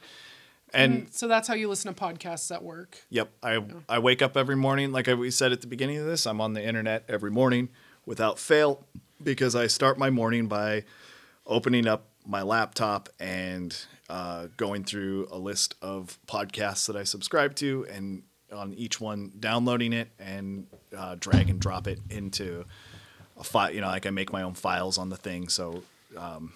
And So that's how you listen to podcasts at work. Yep, I I wake up every morning like I we said at the beginning of this. I'm on the internet every morning without fail because I start my morning by opening up my laptop and uh, going through a list of podcasts that I subscribe to, and on each one downloading it and uh, drag and drop it into a file. You know, like I make my own files on the thing, so um,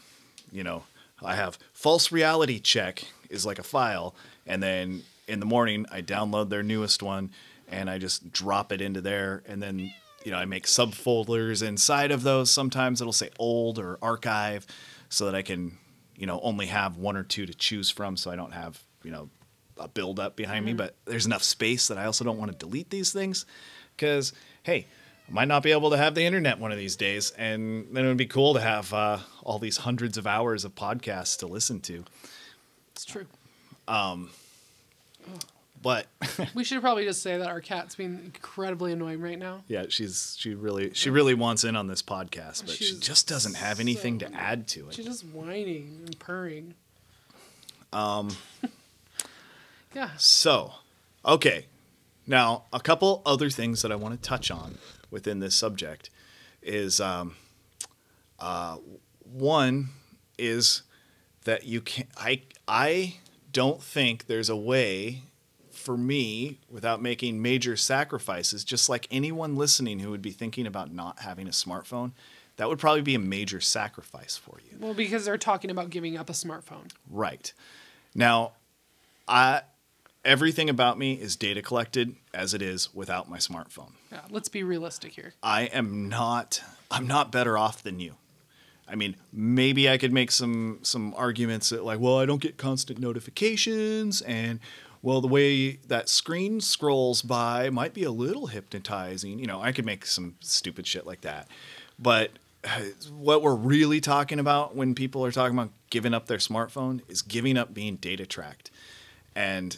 you know, I have false reality check is like a file, and then in the morning I download their newest one and I just drop it into there, and then you know I make subfolders inside of those. Sometimes it'll say old or archive, so that I can you know only have one or two to choose from, so I don't have you know a build up behind me. Mm-hmm. But there's enough space that I also don't want to delete these things because hey. I might not be able to have the internet one of these days, and then it would be cool to have uh, all these hundreds of hours of podcasts to listen to. It's true. But <laughs> We should probably just say that our cat's being incredibly annoying right now. yeah, she's she really she really wants in on this podcast, but she just doesn't have anything so to add to it. She's just whining and purring. Um. <laughs> yeah. So, okay. Now, a couple other things that I want to touch on within this subject is um, uh, one is that you can I I don't think there's a way for me without making major sacrifices just like anyone listening who would be thinking about not having a smartphone that would probably be a major sacrifice for you Well, because they're talking about giving up a smartphone. Right. Now, I everything about me is data collected as it is without my smartphone. Yeah. Let's be realistic here. I am not I'm not better off than you. I mean, maybe I could make some some arguments that like, well, I don't get constant notifications and well, the way that screen scrolls by might be a little hypnotizing. You know, I could make some stupid shit like that. But <sighs> what we're really talking about when people are talking about giving up their smartphone is giving up being data tracked. And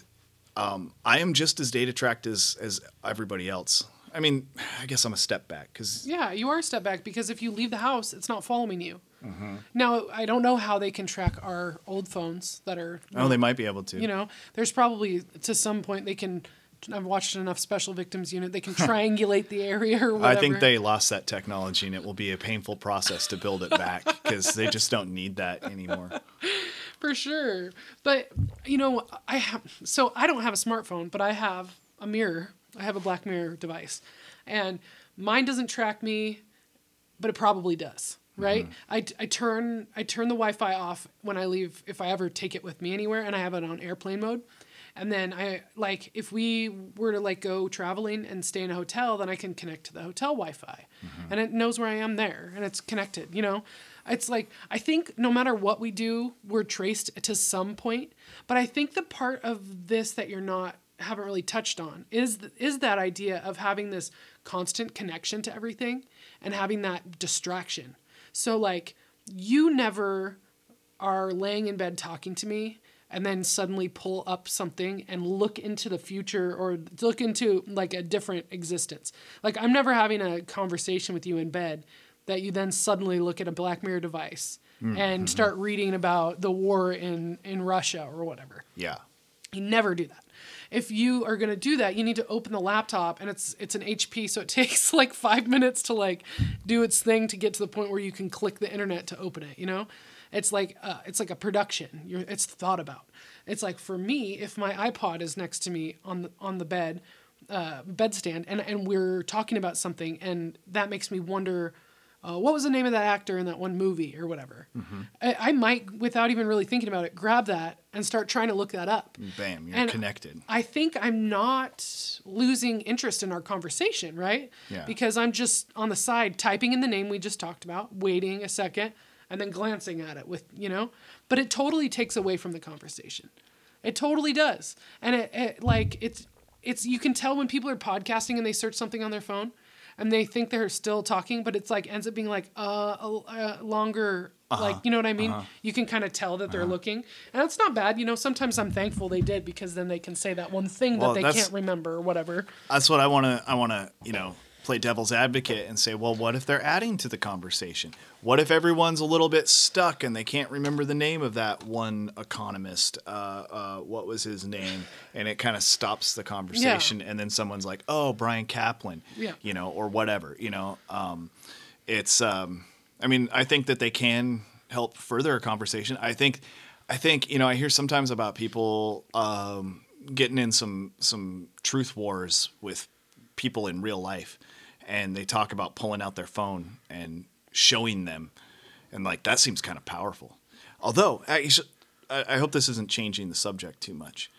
um, I am just as data tracked as, as everybody else. I mean, I guess I'm a step back because Yeah, you are a step back because if you leave the house, it's not following you. Mm-hmm. Now, I don't know how they can track our old phones that are. oh, they might be able to. You know, there's probably to some point they can. I've watched enough Special Victims Unit. They can <laughs> triangulate the area or whatever. I think they lost that technology, and it will be a painful process to build it back because they just don't need that anymore. <laughs> for sure. But you know, I have so I don't have a smartphone, but I have a mirror. I have a black mirror device, and mine doesn't track me, but it probably does. Right? Mm-hmm. I, I turn I turn the Wi-Fi off when I leave if I ever take it with me anywhere, and I have it on airplane mode. And then I like if we were to like go traveling and stay in a hotel, then I can connect to the hotel Wi-Fi, mm-hmm. and it knows where I am there, and it's connected. You know, it's like I think no matter what we do, we're traced to some point. But I think the part of this that you're not haven't really touched on is is that idea of having this constant connection to everything and having that distraction. So like you never are laying in bed talking to me and then suddenly pull up something and look into the future or look into like a different existence. Like I'm never having a conversation with you in bed that you then suddenly look at a Black Mirror device and start reading about the war in in Russia or whatever. Yeah. You never do that. If you are going to do that, you need to open the laptop and it's it's an HP so it <laughs> takes like 5 minutes to like do its thing to get to the point where you can click the internet to open it, you know? It's like uh, it's like a production. You're, it's thought about. It's like for me, if my iPod is next to me on the on the bed, uh, bedstand, and and we're talking about something, and that makes me wonder, uh, what was the name of that actor in that one movie or whatever. I, I might, without even really thinking about it, grab that and start trying to look that up. Bam, you're And connected. I think I'm not losing interest in our conversation, right? Yeah. Because I'm just on the side typing in the name we just talked about, waiting a second, and then glancing at it with, you know, but it totally takes away from the conversation. It totally does. And it, it like it's it's you can tell when people are podcasting and they search something on their phone and they think they're still talking, but it's like ends up being like uh, longer. Like you know what I mean? You can kind of tell that they're looking, and that's not bad. You know, sometimes I'm thankful they did because then they can say that one thing Well, that they can't remember or whatever. That's what I want to. I want to, you know, play devil's advocate and say, well, what if they're adding to the conversation? What if everyone's a little bit stuck and they can't remember the name of that one economist? Uh, uh, what was his name? And it kind of stops the conversation, and then someone's like, oh, Bryan Caplan, Yeah. you know, or whatever, you know. Um, it's. Um, I mean, I think that they can help further a conversation. I think. I think you know. I hear sometimes about people. Um, getting in some some truth wars with people in real life and they talk about pulling out their phone and showing them. And like that seems kind of powerful. Although I, I hope this isn't changing the subject too much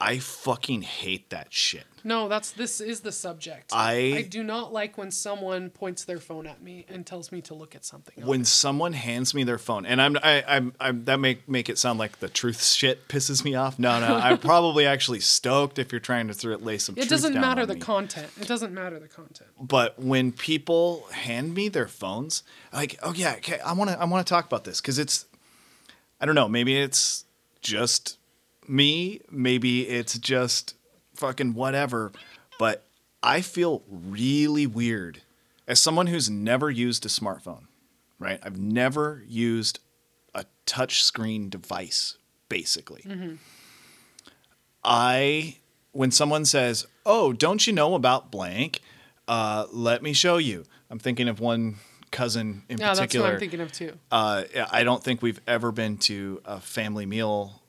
i fucking hate that shit No, that's this is the subject. I- I do not like when someone points their phone at me and tells me to look at something. when someone hands me their phone and i'm I, i'm i'm that make make it sound like the truth shit pisses me off no no i'm <laughs> probably actually stoked if you're trying to throw lay some it doesn't matter the me. content. It doesn't matter the content. but when people hand me their phones like oh yeah okay, i want to i want to talk about this because it's i don't know maybe it's just me maybe it's just fucking whatever but i feel really weird as someone who's never used a smartphone right i've never used a touch screen device basically I when someone says, "Oh, don't you know about blank?" Uh, let me show you. I'm thinking of one cousin in Yeah, that's what particular. I'm thinking of too. uh, I don't think we've ever been to a family meal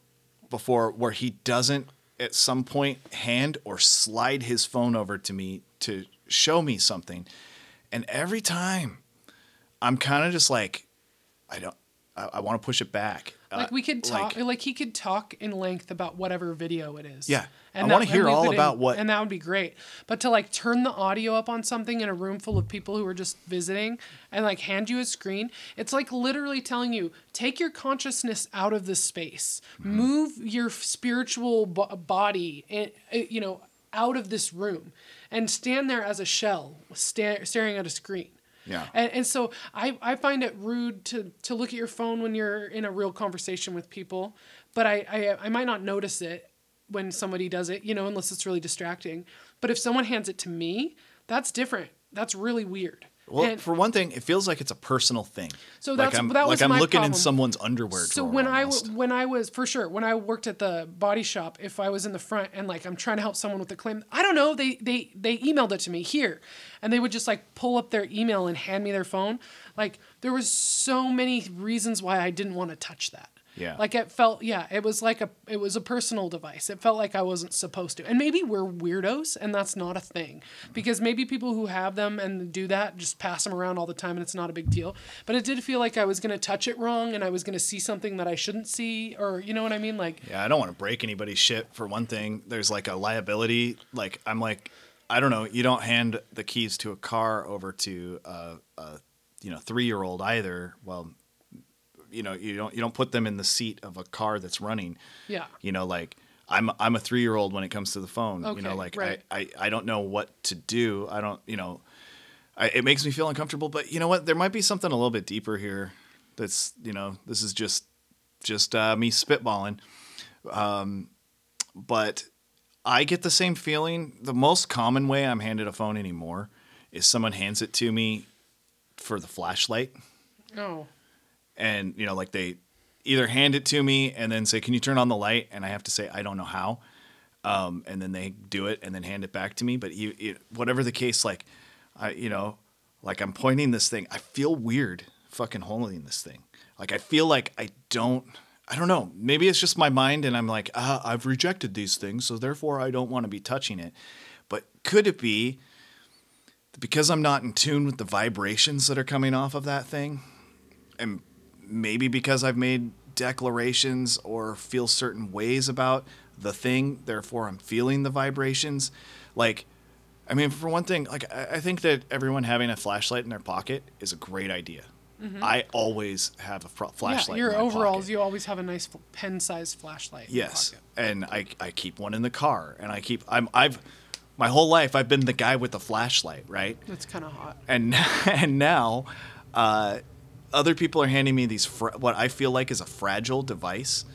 before where he doesn't at some point hand or slide his phone over to me to show me something. And every time I'm kind of just like, I don't, I, I want to push it back. Like Uh, we could talk, like- like, he could talk in length about whatever video it is. Yeah. I wanna hear we all about what- and that would be great. But to like turn the audio up on something in a room full of people who are just visiting and like hand you a screen, it's like literally telling you take your consciousness out of this space, Mm-hmm. move your spiritual bo- body, and you know, out of this room, and stand there as a shell, sta- staring at a screen. Yeah. And, and so I, I find it rude to, to look at your phone when you're in a real conversation with people, but I, I, I might not notice it when somebody does it, you know, unless it's really distracting. But if someone hands it to me, that's different. That's really weird. Well, And for one thing, it feels like it's a personal thing. So like that's- I'm, that was like I'm my looking in someone's underwear so when I almost. w- when I was for sure when I worked at the body shop, if I was in the front and like I'm trying to help someone with a claim, I don't know, they they they emailed it to me here, and they would just like pull up their email and hand me their phone. Like there was so many reasons why I didn't want to touch that. Yeah. Like it felt yeah, it was like a it was a personal device. It felt like I wasn't supposed to. And maybe we're weirdos and that's not a thing. Because maybe people who have them and do that just pass them around all the time and it's not a big deal. But it did feel like I was going to touch it wrong and I was going to see something that I shouldn't see or you know what I mean like Yeah, I don't want to break anybody's shit for one thing. There's like a liability. Like I'm like, I don't know. You don't hand the keys to a car over to a, a you know three year old either. Well, you know you don't you don't put them in the seat of a car that's running. yeah. You know, like I'm I'm a three year old when it comes to the phone. Okay, you know, like right. I, I I don't know what to do. I don't you know. I, it makes me feel uncomfortable, but you know what? There might be something a little bit deeper here. That's you know, this is just just uh, me spitballing. Um, but I get the same feeling. The most common way I'm handed a phone anymore is someone hands it to me for the flashlight, Oh. And you know, like they either hand it to me and then say, "Can you turn on the light?" and I have to say, "I don't know how." Um, and then they do it and then hand it back to me. But you, whatever the case, like I, you know, like I'm pointing this thing. I feel weird fucking holding this thing. Like I feel like I don't. I don't know. Maybe it's just my mind, and I'm like, ah, I've rejected these things, so therefore I don't want to be touching it. But could it be because I'm not in tune with the vibrations that are coming off of that thing, and maybe because I've made declarations or feel certain ways about the thing, therefore I'm feeling the vibrations. Like, I mean, for one thing, like I think that everyone having a flashlight in their pocket is a great idea. I always have a flashlight. yeah, your overalls, pocket. you always have a nice pen-sized flashlight. in your Yes, pocket. and I, I keep one in the car, and I keep I'm I've my whole life I've been the guy with the flashlight, right? That's kind of hot. And <laughs> and now, uh, other people are handing me these fr- what I feel like is a fragile device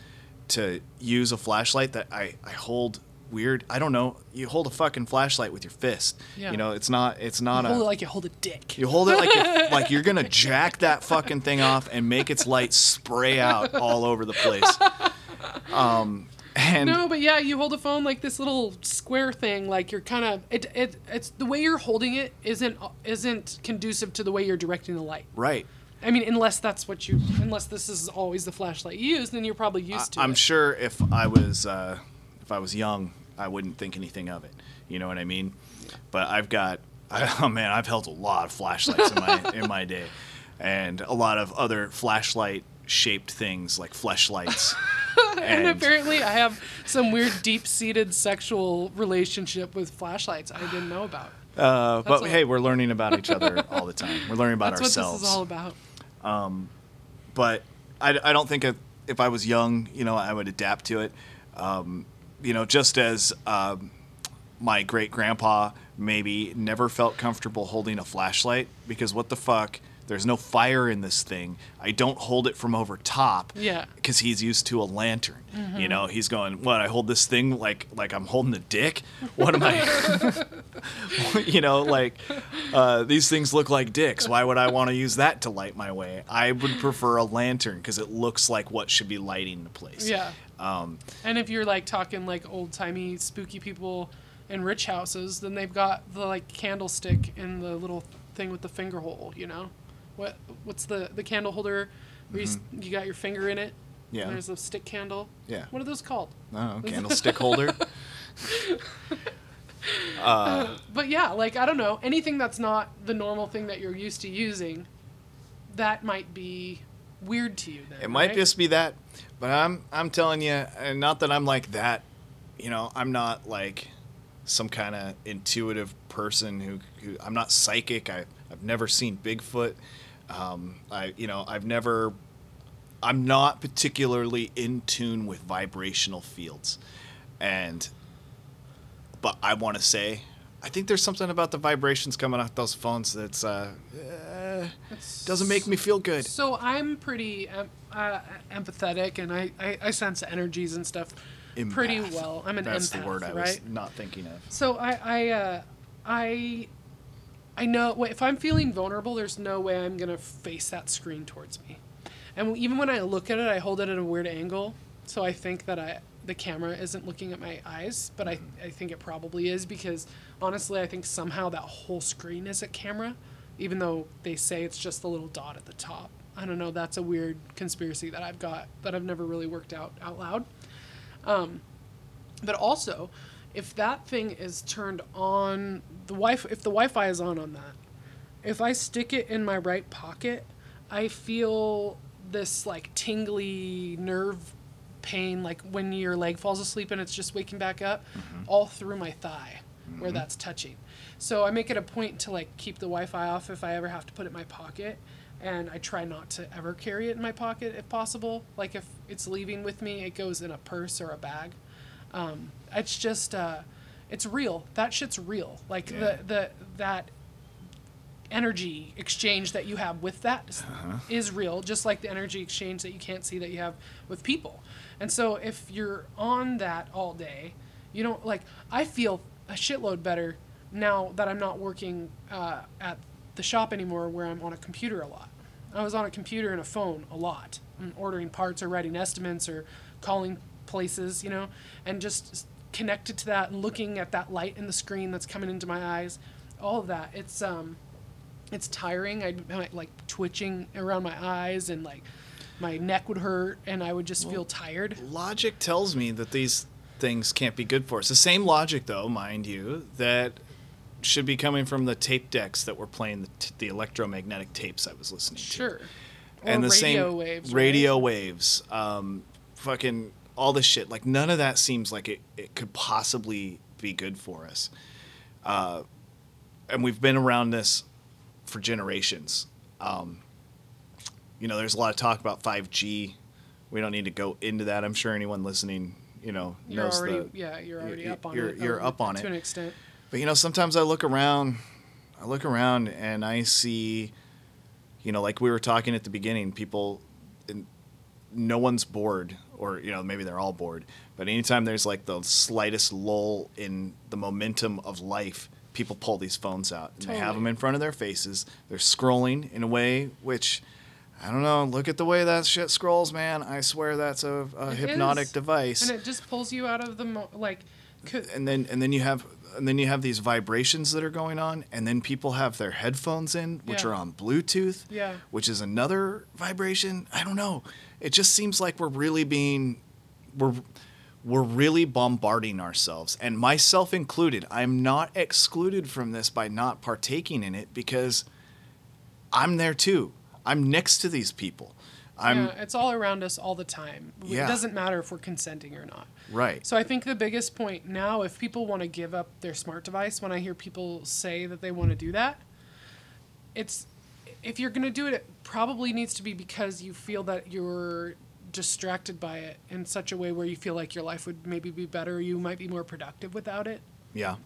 to use a flashlight that I I hold weird. I don't know. You hold a fucking flashlight with your fist. Yeah. You know, it's not it's not Hold a it like you hold a dick. you hold it like you, <laughs> like you're gonna jack that fucking thing off and make its light spray out all over the place. Um, and No, but yeah, you hold a phone like this little square thing, like you're kind of it, it. It's the way you're holding it isn't isn't conducive to the way you're directing the light. right, I mean, unless that's what you, unless this is always the flashlight you use, then you're probably used to I'm it. sure if I was uh, if I was young, I wouldn't think anything of it. You know what I mean? But I've got <laughs> oh man, I've held a lot of flashlights in my in my day, and a lot of other flashlight shaped things like fleshlights. <laughs> and and apparently, I have some weird, deep-seated sexual relationship with flashlights I didn't know about. uh, but all- hey, we're learning about each other all the time. We're learning about That's ourselves. what this is all about. But I, I don't think if, if I was young, you know, I would adapt to it. Um, you know, just as um, my great grandpa maybe never felt comfortable holding a flashlight because what the fuck? There's no fire in this thing. I don't hold it from over top. Yeah. Because he's used to a lantern. You know, he's going, what? I hold this thing like like I'm holding a dick. What am I? <laughs> you know, like uh, these things look like dicks. Why would I want to use that to light my way? I would prefer a lantern because it looks like what should be lighting the place. Yeah. Um, And if you're like talking like old timey spooky people in rich houses, then they've got the like candlestick in the little thing with the finger hole. You know, what what's the the candle holder? Where you, s- you got your finger in it. Mm-hmm. Yeah. There's a stick candle. Yeah. What are those called? I don't know, <laughs> candlestick holder. <laughs> But yeah, like I don't know anything that's not the normal thing that you're used to using. That might be weird to you. Then It might right? just be that, but I'm I'm telling you, and not that I'm like that. You know, I'm not like some kind of intuitive person who, who I'm not psychic. I I've never seen Bigfoot. Um, I you know I've never. I'm not particularly in tune with vibrational fields, and but I want to say. I think there's something about the vibrations coming off those phones that's uh, uh, doesn't make me feel good. So I'm pretty em- uh, empathetic, and I, I, I sense energies and stuff pretty well. I'm an That's empath, the word I right? was not thinking of. So I I uh, I I know if I'm feeling vulnerable, there's no way I'm gonna face that screen towards me. And even when I look at it, I hold it at a weird angle, so I think that I the camera isn't looking at my eyes, but I I think it probably is because honestly, I think somehow that whole screen is a camera, even though they say it's just the little dot at the top. I don't know. That's a weird conspiracy that I've got that I've never really worked out out loud. Um, but also, if that thing is turned on, the wi if the Wi-Fi is on on that, if I stick it in my right pocket, I feel this like tingly nerve pain, like when your leg falls asleep and it's just waking back up, all through my thigh, where that's touching. So I make it a point to like keep the Wi-Fi off if I ever have to put it in my pocket. And I try not to ever carry it in my pocket if possible. Like if it's leaving with me, it goes in a purse or a bag um, it's just uh, it's real. That shit's real. Like Yeah. the the that energy exchange that you have with that is- is real just like the energy exchange that you can't see that you have with people. And so if you're on that all day you don't like i feel a shitload better now that i'm not working uh, at the shop anymore where i'm on a computer a lot. I was on a computer and a phone a lot ordering parts or writing estimates or calling places you know and just connected to that and looking at that light in the screen that's coming into my eyes all of that it's um it's tiring. I'd like twitching around my eyes and like my neck would hurt and I would just feel tired. Logic tells me that these things can't be good for us. The same logic, though, mind you, that should be coming from the tape decks that were playing the, t- the electromagnetic tapes I was listening to. Sure. And the radio same waves. radio waves, um, fucking all this shit. Like none of that seems like it, it could possibly be good for us. Uh, and we've been around this for generations. Um, you know, there's a lot of talk about 5G. We don't need to go into that. I'm sure anyone listening, you know, You're knows already the. yeah, you're already you're- up on you're- it. you're um, up on to it. To an extent. But you know, sometimes I look around, I look around and I see, you know, like we were talking at the beginning, people, and no one's bored, or you know, maybe they're all bored. But anytime there's like the slightest lull in the momentum of life, people pull these phones out and they have them in front of their faces. They're scrolling in a way which. I don't know. Look at the way that shit scrolls, man. I swear that's a, a hypnotic is. device and it just pulls you out of the mo- like. and then and then you have and then you have these vibrations that are going on and then people have their headphones in which Yeah. are on bluetooth Yeah. which is another vibration i don't know it just seems like we're really being we're we're really bombarding ourselves and myself included i'm not excluded from this by not partaking in it because i'm there too i'm next to these people i'm yeah, it's all around us all the time. Yeah. It doesn't matter if we're consenting or not. right So I think the biggest point now, if people want to give up their smart device, when I hear people say that they want to do that, it's if you're going to do it, it probably needs to be because you feel that you're distracted by it in such a way where you feel like your life would maybe be better. You might be more productive without it. yeah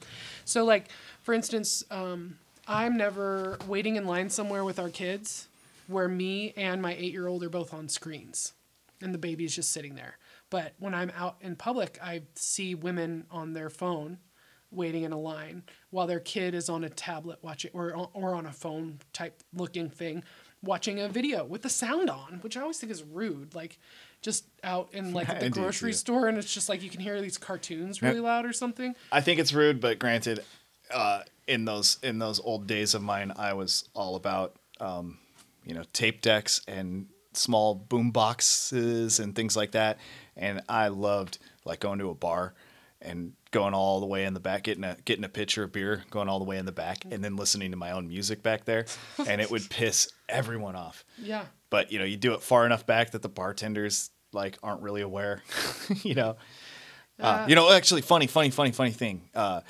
So, like, for instance, um, I'm never waiting in line somewhere with our kids where me and my eight year old are both on screens and the baby's just sitting there. But when I'm out in public, I see women on their phone waiting in a line while their kid is on a tablet watching or, or on a phone type looking thing watching a video with the sound on, which I always think is rude. Like, just out in like <laughs> the do grocery too. store and it's just like you can hear these cartoons really loud or something. I think it's rude, but granted, uh, in those in those old days of mine, I was all about um, you know tape decks and small boom boxes and things like that, and I loved like going to a bar and going all the way in the back, getting a getting a pitcher of beer, going all the way in the back, and then listening to my own music back there, and it would <laughs> piss everyone off. Yeah. But you know, you do it far enough back that the bartenders like aren't really aware, <laughs> you know. Uh, you know, actually, funny, funny, funny, funny thing. Uh,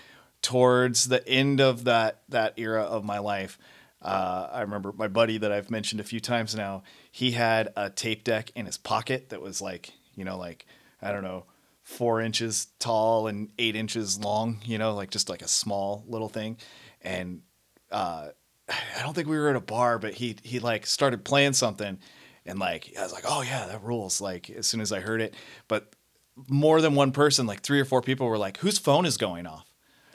towards the end of that that era of my life, uh, I remember my buddy that I've mentioned a few times now. He had a tape deck in his pocket that was like, you know, like I don't know, four inches tall and eight inches long. You know, like just like a small little thing, and uh, I don't think we were at a bar, but he he like started playing something, and like I was like, oh yeah, that rules. Like as soon as I heard it, but more than one person, like three or four people, were like, whose phone is going off?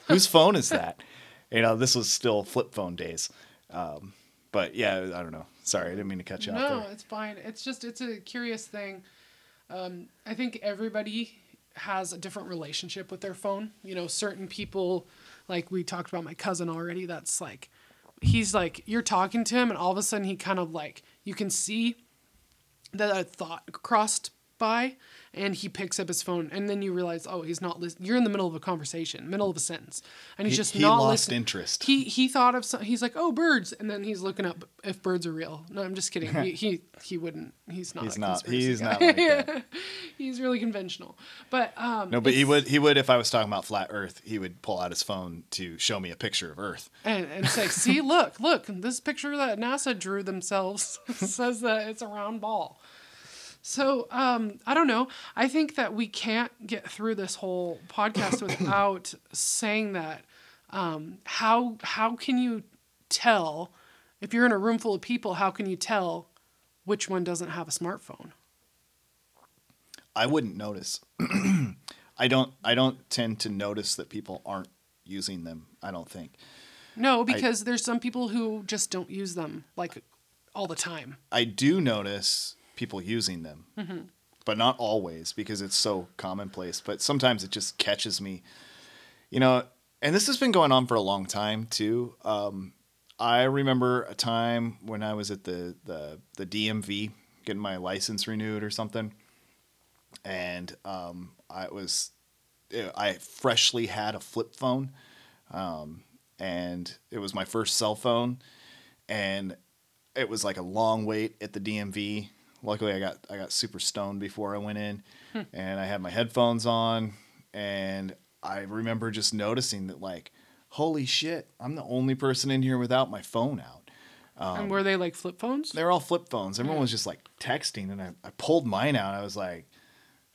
Whose <laughs> phone is that? You know, this was still flip phone days. Um, but yeah, I don't know. Sorry, I didn't mean to cut you off No, it's fine. It's just it's a curious thing. Um, I think everybody has a different relationship with their phone. You know, certain people, like we talked about my cousin already. That's like, he's like you're talking to him, and all of a sudden he kind of like you can see that a thought crossed by, and he picks up his phone, and then you realize, oh, he's not listening. You're in the middle of a conversation, middle of a sentence, and he's He- just he not lost listening. interest. He he thought of some, he's like, oh, birds, and then he's looking up if birds are real. No, I'm just kidding. he, he he wouldn't. He's not. He's not. He's guy. not like that. <laughs> he's really conventional, but um. No, but he would. He would if I was talking about flat Earth. He would pull out his phone to show me a picture of Earth. and, and say, <laughs> see, look, look, this picture that NASA drew themselves <laughs> says that it's a round ball. So um, I don't know. I think that we can't get through this whole podcast <coughs> without saying that. Um, how how can you tell if you're in a room full of people? How can you tell which one doesn't have a smartphone? I wouldn't notice. <clears throat> I don't. I don't tend to notice that people aren't using them. I don't think. No, because there's some people who just don't use them like all the time. I do notice people using them, Mm-hmm. but not always because it's so commonplace. But sometimes it just catches me. You know, and this has been going on for a long time too. Um, I remember a time when I was at the the the DMV getting my license renewed or something, and um, I was I freshly had a flip phone, um, and it was my first cell phone, and it was like a long wait at the DMV. Luckily, I got I got super stoned before I went in, hmm. and I had my headphones on, and I remember just noticing that like, holy shit, I'm the only person in here without my phone out. and um, were they like flip phones? They're all flip phones. Everyone Yeah. was just like texting, and I, I pulled mine out. I was like,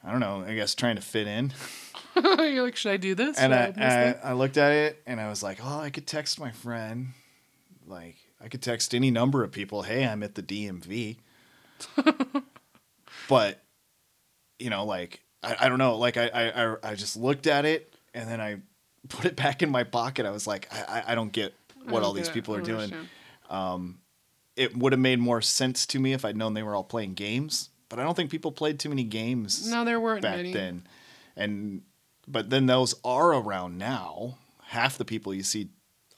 I don't know, I guess trying to fit in. <laughs> You're like, should I do this? and I, miss and this?" I, I looked at it and I was like, oh, I could text my friend. Like, I could text any number of people, hey, I'm at the DMV. <laughs> but, you know, like, I, I don't know. Like, I, I, I- just looked at it and then I put it back in my pocket. I was like, I, I- I don't get what don't all these it. people I are doing. understand. Um, it would have made more sense to me if I'd known they were all playing games, but I don't think people played too many games No, there weren't back many. then. And but then those are around now. Half the people you see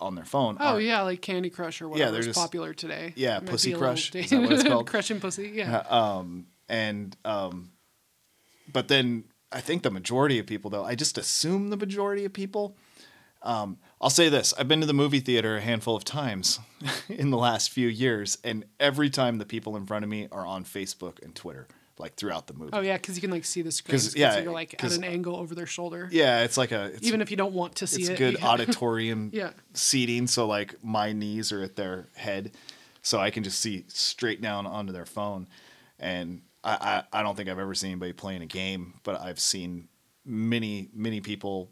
on their phone. Oh are, yeah, like Candy Crush or whatever is just- popular today. Yeah, Might Pussy Crush. Is that what it's called? <laughs> Crush and Pussy. Yeah. Um, and um, but then I think the majority of people, though, I just assume the majority of people. Um, I'll say this: I've been to the movie theater a handful of times <laughs> in the last few years, and every time the people in front of me are on Facebook and Twitter, like throughout the movie. Oh yeah, because you can like see the screen. 'Cause, yeah, you're like at an angle over their shoulder. Yeah, it's like a it's, Even if you don't want to see it's it. good <laughs> auditorium Yeah. seating, so like my knees are at their head, so I can just see straight down onto their phone, and I, I, I don't think I've ever seen anybody playing a game, but I've seen many many people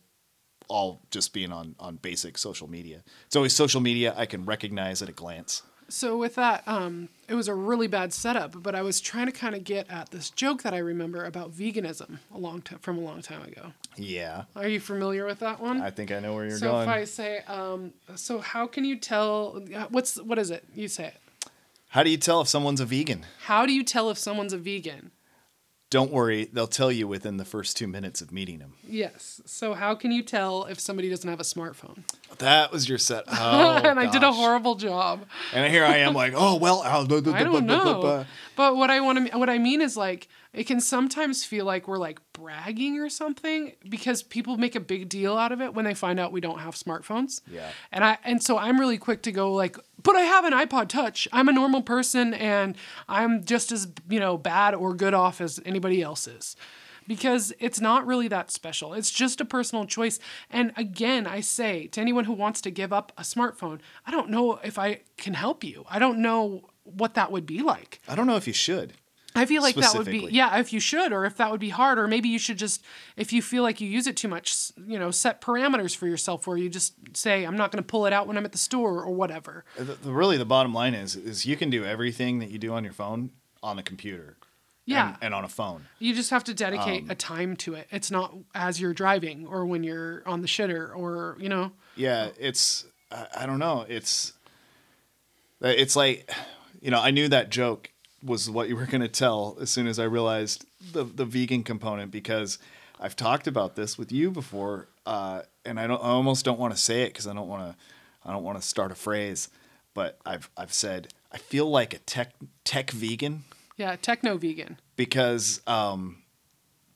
all just being on on basic social media. It's always social media I can recognize at a glance. So with that, um, it was a really bad setup, but I was trying to kind of get at this joke that I remember about veganism a long time from a long time ago. Yeah, Are you familiar with that one? I think I know where you're so going. So if I say, um, so how can you tell? What's what is it? You say it. How do you tell if someone's a vegan? How do you tell if someone's a vegan? Don't worry, they'll tell you within the first two minutes of meeting them. Yes. So how can you tell if somebody doesn't have a smartphone? That was your set. <laughs> Oh, and I did a gosh. horrible job. And here I am, like, oh well, I'll blah, blah, I blah, don't blah, blah, know. But what I want to what I mean is like it can sometimes feel like we're like bragging or something because people make a big deal out of it when they find out we don't have smartphones. Yeah. And I and so I'm really quick to go like, but I have an iPod Touch. I'm a normal person and I'm just as, you know, bad or good off as anybody else is. Because it's not really that special. It's just a personal choice. And again, I say to anyone who wants to give up a smartphone, I don't know if I can help you. I don't know what that would be like. I don't know if you should. I feel like that would be yeah, if you should or if that would be hard or maybe you should just if you feel like you use it too much, you know, set parameters for yourself where you just say I'm not going to pull it out when I'm at the store or whatever. The, the- really, the bottom line is, is you can do everything that you do on your phone on a computer. Yeah. And, and on a phone. You just have to dedicate Um, a time to it. It's not as you're driving or when you're on the shitter or, you know. Yeah, it's I, I don't know. It's it's like you know, I knew that joke was what you were going to tell as soon as I realized the the vegan component because I've talked about this with you before uh, and I don't I almost don't want to say it cuz I don't want to I don't want to start a phrase, but I've I've said I feel like a tech tech vegan Yeah, techno vegan. because um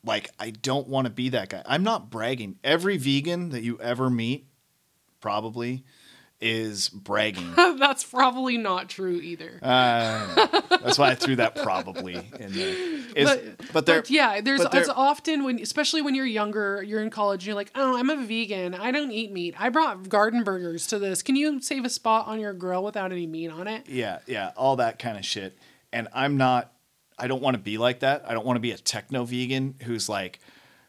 like I don't want to be that guy. I'm not bragging. Every vegan that you ever meet probably is bragging. <laughs> That's probably not true either. Uh, that's why I threw that probably in there. Is, but, but, they're, but yeah, there's but they're- it's often when, especially when you're younger, you're in college, you're like, oh, I'm a vegan. I don't eat meat. I brought garden burgers to this. Can you save a spot on your grill without any meat on it? yeah, yeah, all that kind of shit. And I'm not. I don't want to be like that. I don't want to be a techno vegan who's like.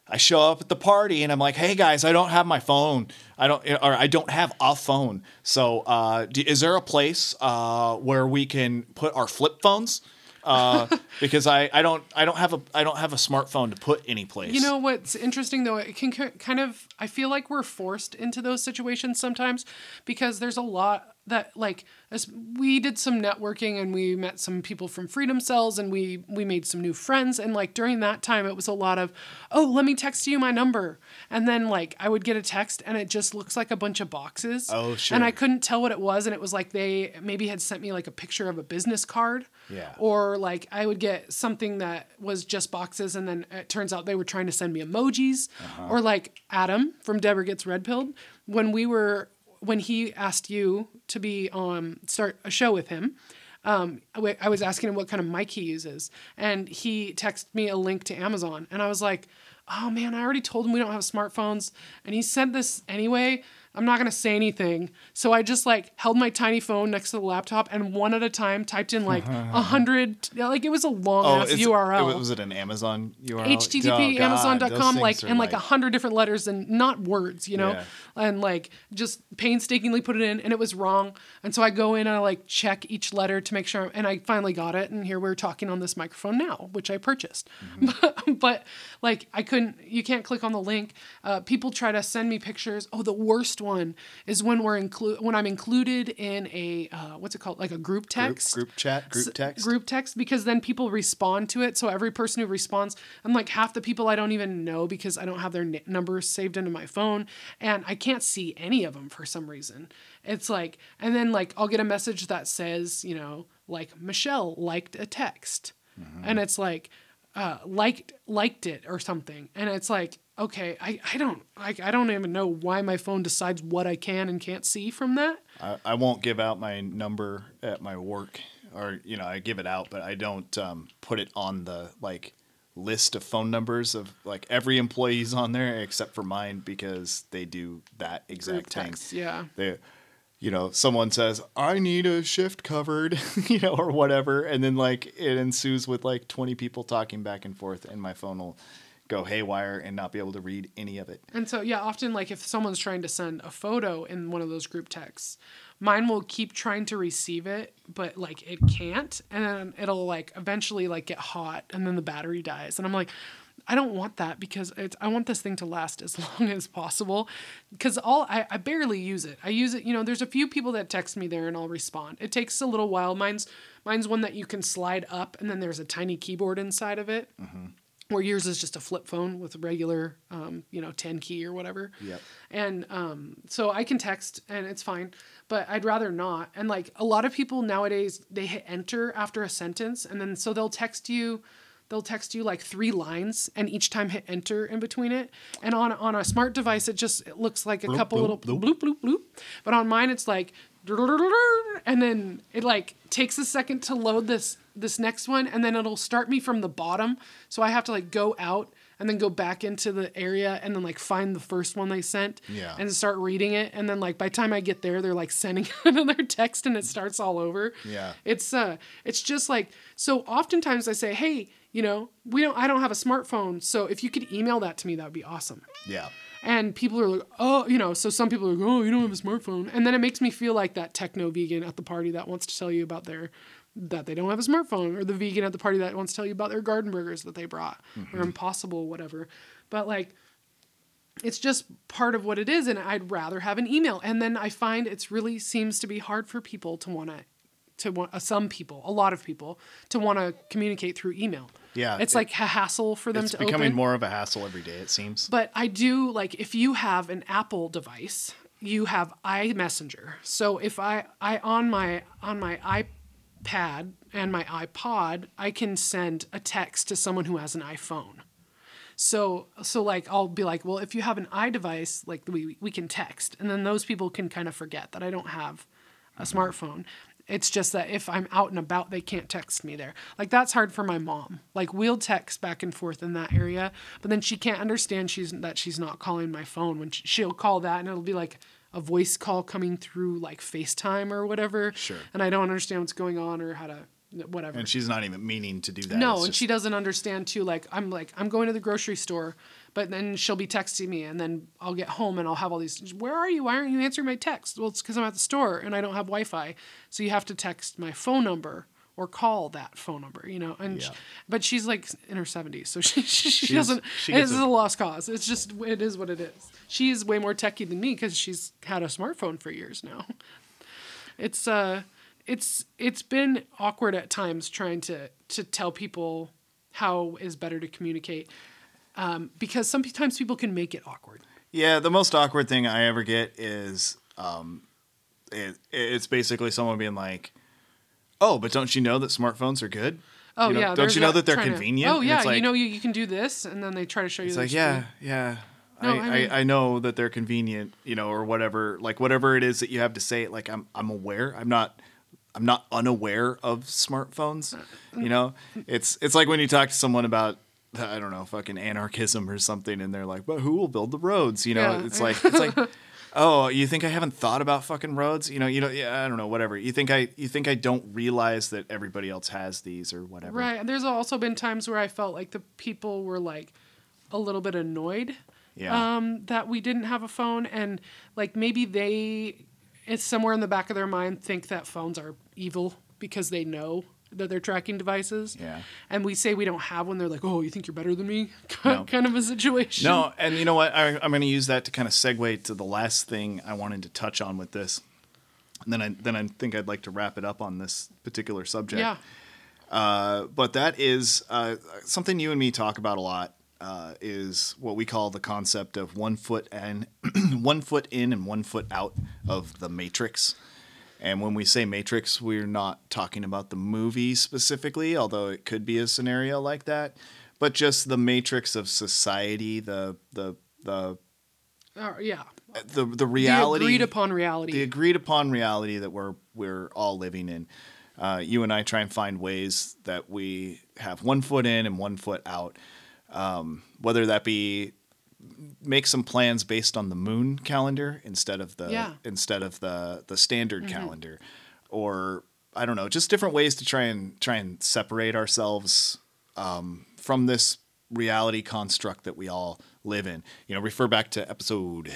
I show up at the party and I'm like, "Hey guys, I don't have my phone. I don't, or I don't have a phone. So, uh, do, is there a place uh, where we can put our flip phones? Uh, <laughs> because I, I don't, I don't have a, I don't have a smartphone to put any place. You know what's interesting though? It can kind of. I feel like we're forced into those situations sometimes because there's a lot that like as we did some networking and we met some people from Freedom Cells and we we made some new friends. And like during that time it was a lot of oh let me text you my number. And then like I would get a text and it just looks like a bunch of boxes. Oh, sure. and I couldn't tell what it was. And it was like they maybe had sent me like a picture of a business card. Yeah. or like I would get something that was just boxes, and then it turns out they were trying to send me emojis. Uh-huh. Or like Adam from Deborah Gets Red Pilled, when we were when he asked you to be on start a show with him. Um, I I was asking him what kind of mic he uses, and he texted me a link to Amazon, and I was like, "Oh man, I already told him we don't have smartphones," and he sent this anyway. I'm not gonna say anything. So I just like held my tiny phone next to the laptop and one at a time typed in like <laughs> a hundred, like it was a long ass URL. Oh, it was it an Amazon URL? HTTP Oh, Amazon.com like and like a hundred different letters and not words, you know, Yeah. and like just painstakingly put it in and it was wrong. And so I go in and I like check each letter to make sure, and I finally got it. And here we're talking on this microphone now, which I purchased. Mm-hmm. <laughs> but like I couldn't, you can't click on the link. Uh, people try to send me pictures. Oh, the worst one is when we're include when I'm included in a uh, what's it called, like a group Group, text? group chat, group s- text. group text because then people respond to it. So every person who responds i'm like half the people i don't even know because i don't have their n- numbers saved into my phone and i can't see any of them for some reason. It's like and then like i'll get a message that says you know like michelle liked a text. And it's like uh, liked liked it or something. And it's like okay i, I don't I, I don't even know why my phone decides what i can and can't see from that. I, I won't give out my number at my work, or you know, I give it out, but I don't um, put it on the like list of phone numbers of like every employee's on there except for mine because they do that group exact thing. text yeah. They, you know, someone says, "I need a shift covered," <laughs> you know, or whatever, and then like it ensues with like twenty people talking back and forth, and my phone will go haywire and not be able to read any of it. And so, yeah, often, like if someone's trying to send a photo in one of those group texts, mine will keep trying to receive it, but like it can't. And then it'll like eventually like get hot and then the battery dies. And I'm like, I don't want that because it's, I want this thing to last as <laughs> long as possible. Because all I, I barely use it. I use it, you know, there's a few people that text me there and I'll respond. It takes a little while. Mine's mine's one that you can slide up and then there's a tiny keyboard inside of it where yours is just a flip phone with a regular, um, you know, 10 key or whatever. Yep. And um, so I can text and it's fine, but I'd rather not. And like a lot of people nowadays, they hit enter after a sentence and then so they'll text you. They'll text you like three lines and each time hit enter in between it. And on on a smart device, it just it looks like a couple bloop, little bloop. bloop bloop bloop. But on mine, it's like and then it like takes a second to load this this next one and then it'll start me from the bottom so i have to like go out and then go back into the area and then like find the first one they sent Yeah. and start reading it and then like by the time i get there they're like sending <laughs> another text and it starts all over Yeah. it's uh it's just like so oftentimes i say hey you know we don't i don't have a smartphone so if you could email that to me that would be awesome Yeah. and people are like, oh, you know, so some people are like, oh, you don't have a smartphone. And then it makes me feel like that techno vegan at the party that wants to tell you about their, that they don't have a smartphone, or the vegan at the party that wants to tell you about their garden burgers that they brought, or impossible, whatever. But like, it's just part of what it is. And I'd rather have an email. And then I find it's really seems to be hard for people to want to, to want, uh, some people, a lot of people, to want to communicate through email. Yeah, It's it- like a hassle for them to open. It's becoming more of a hassle every day. It seems. But I do like if you have an Apple device, you have iMessenger. So if I I on my on my iPad and my iPod, I can send a text to someone who has an iPhone. So so like I'll be like, well, if you have an iDevice, like we we can text, and then those people can kind of forget that I don't have a smartphone. It's just that if I'm out and about, they can't text me there. Like that's hard for my mom. Like we'll text back and forth in that area, but then she can't understand she's that she's not calling my phone when she, she'll call that, and it'll be like a voice call coming through like FaceTime or whatever. Sure. And I don't understand what's going on or how to whatever. And she's not even meaning to do that. No, It's and she doesn't understand too. Like I'm like I'm going to the grocery store, but then she'll be texting me, and then I'll get home and I'll have all these. Where are you? Why aren't you answering my text? Well, it's because I'm at the store and I don't have Wi-Fi, so you have to text my phone number or call that phone number. You know, and Yeah. but she's like in her 70s, so <laughs> she she, she doesn't. she This is a- a lost cause. It's just it is what it is. She's way more techie than me because she's had a smartphone for years now it's uh it's it's been awkward at times trying to to tell people how is better to communicate um, because sometimes people can make it awkward Yeah, the most awkward thing I ever get is um, it, it's basically someone being like, "Oh, but don't you know that smartphones are good? oh You know, yeah don't you know that they're trying to- convenient?" oh yeah like, you know you, you can do this and then they try to show you It's like, yeah, screen. yeah. No, I, I I, I know that they're convenient, you know, or whatever. Like whatever it is that you have to say, like I'm I'm aware. I'm not I'm not unaware of smartphones. You know, it's it's like when you talk to someone about I don't know, fucking anarchism or something, and they're like, "But who will build the roads?" You know, Yeah, it's like it's like <laughs> <laughs> oh, you think I haven't thought about fucking roads? You know, you know, yeah, I don't know, whatever. You think I, you think I don't realize that everybody else has these or whatever. Right. And there's also been times where I felt like the people were like a little bit annoyed Yeah. um, that we didn't have a phone, and like maybe they, it's somewhere in the back of their mind, think that phones are evil because they know that they're tracking devices. Yeah. And we say we don't have one, they're like, "Oh, you think you're better than me?" <laughs> No. kind of a situation. No, and you know what? I, I'm going to use that to kind of segue to the last thing I wanted to touch on with this. And then I then I think I'd like to wrap it up on this particular subject. Yeah. Uh, but that is uh, something you and me talk about a lot. Uh, is what we call the concept of one foot and <clears throat> one foot in and one foot out of the matrix. And when we say matrix, we're not talking about the movie specifically, although it could be a scenario like that, but just the matrix of society, the the the Uh, yeah. the, the reality the agreed upon reality. the agreed upon reality that we're we're all living in. Uh, you and I try and find ways that we have one foot in and one foot out. Um, whether that be make some plans based on the moon calendar instead of the Yeah. instead of the the standard calendar, or I don't know, just different ways to try and try and separate ourselves um, from this reality construct that we all live in. You know, refer back to episode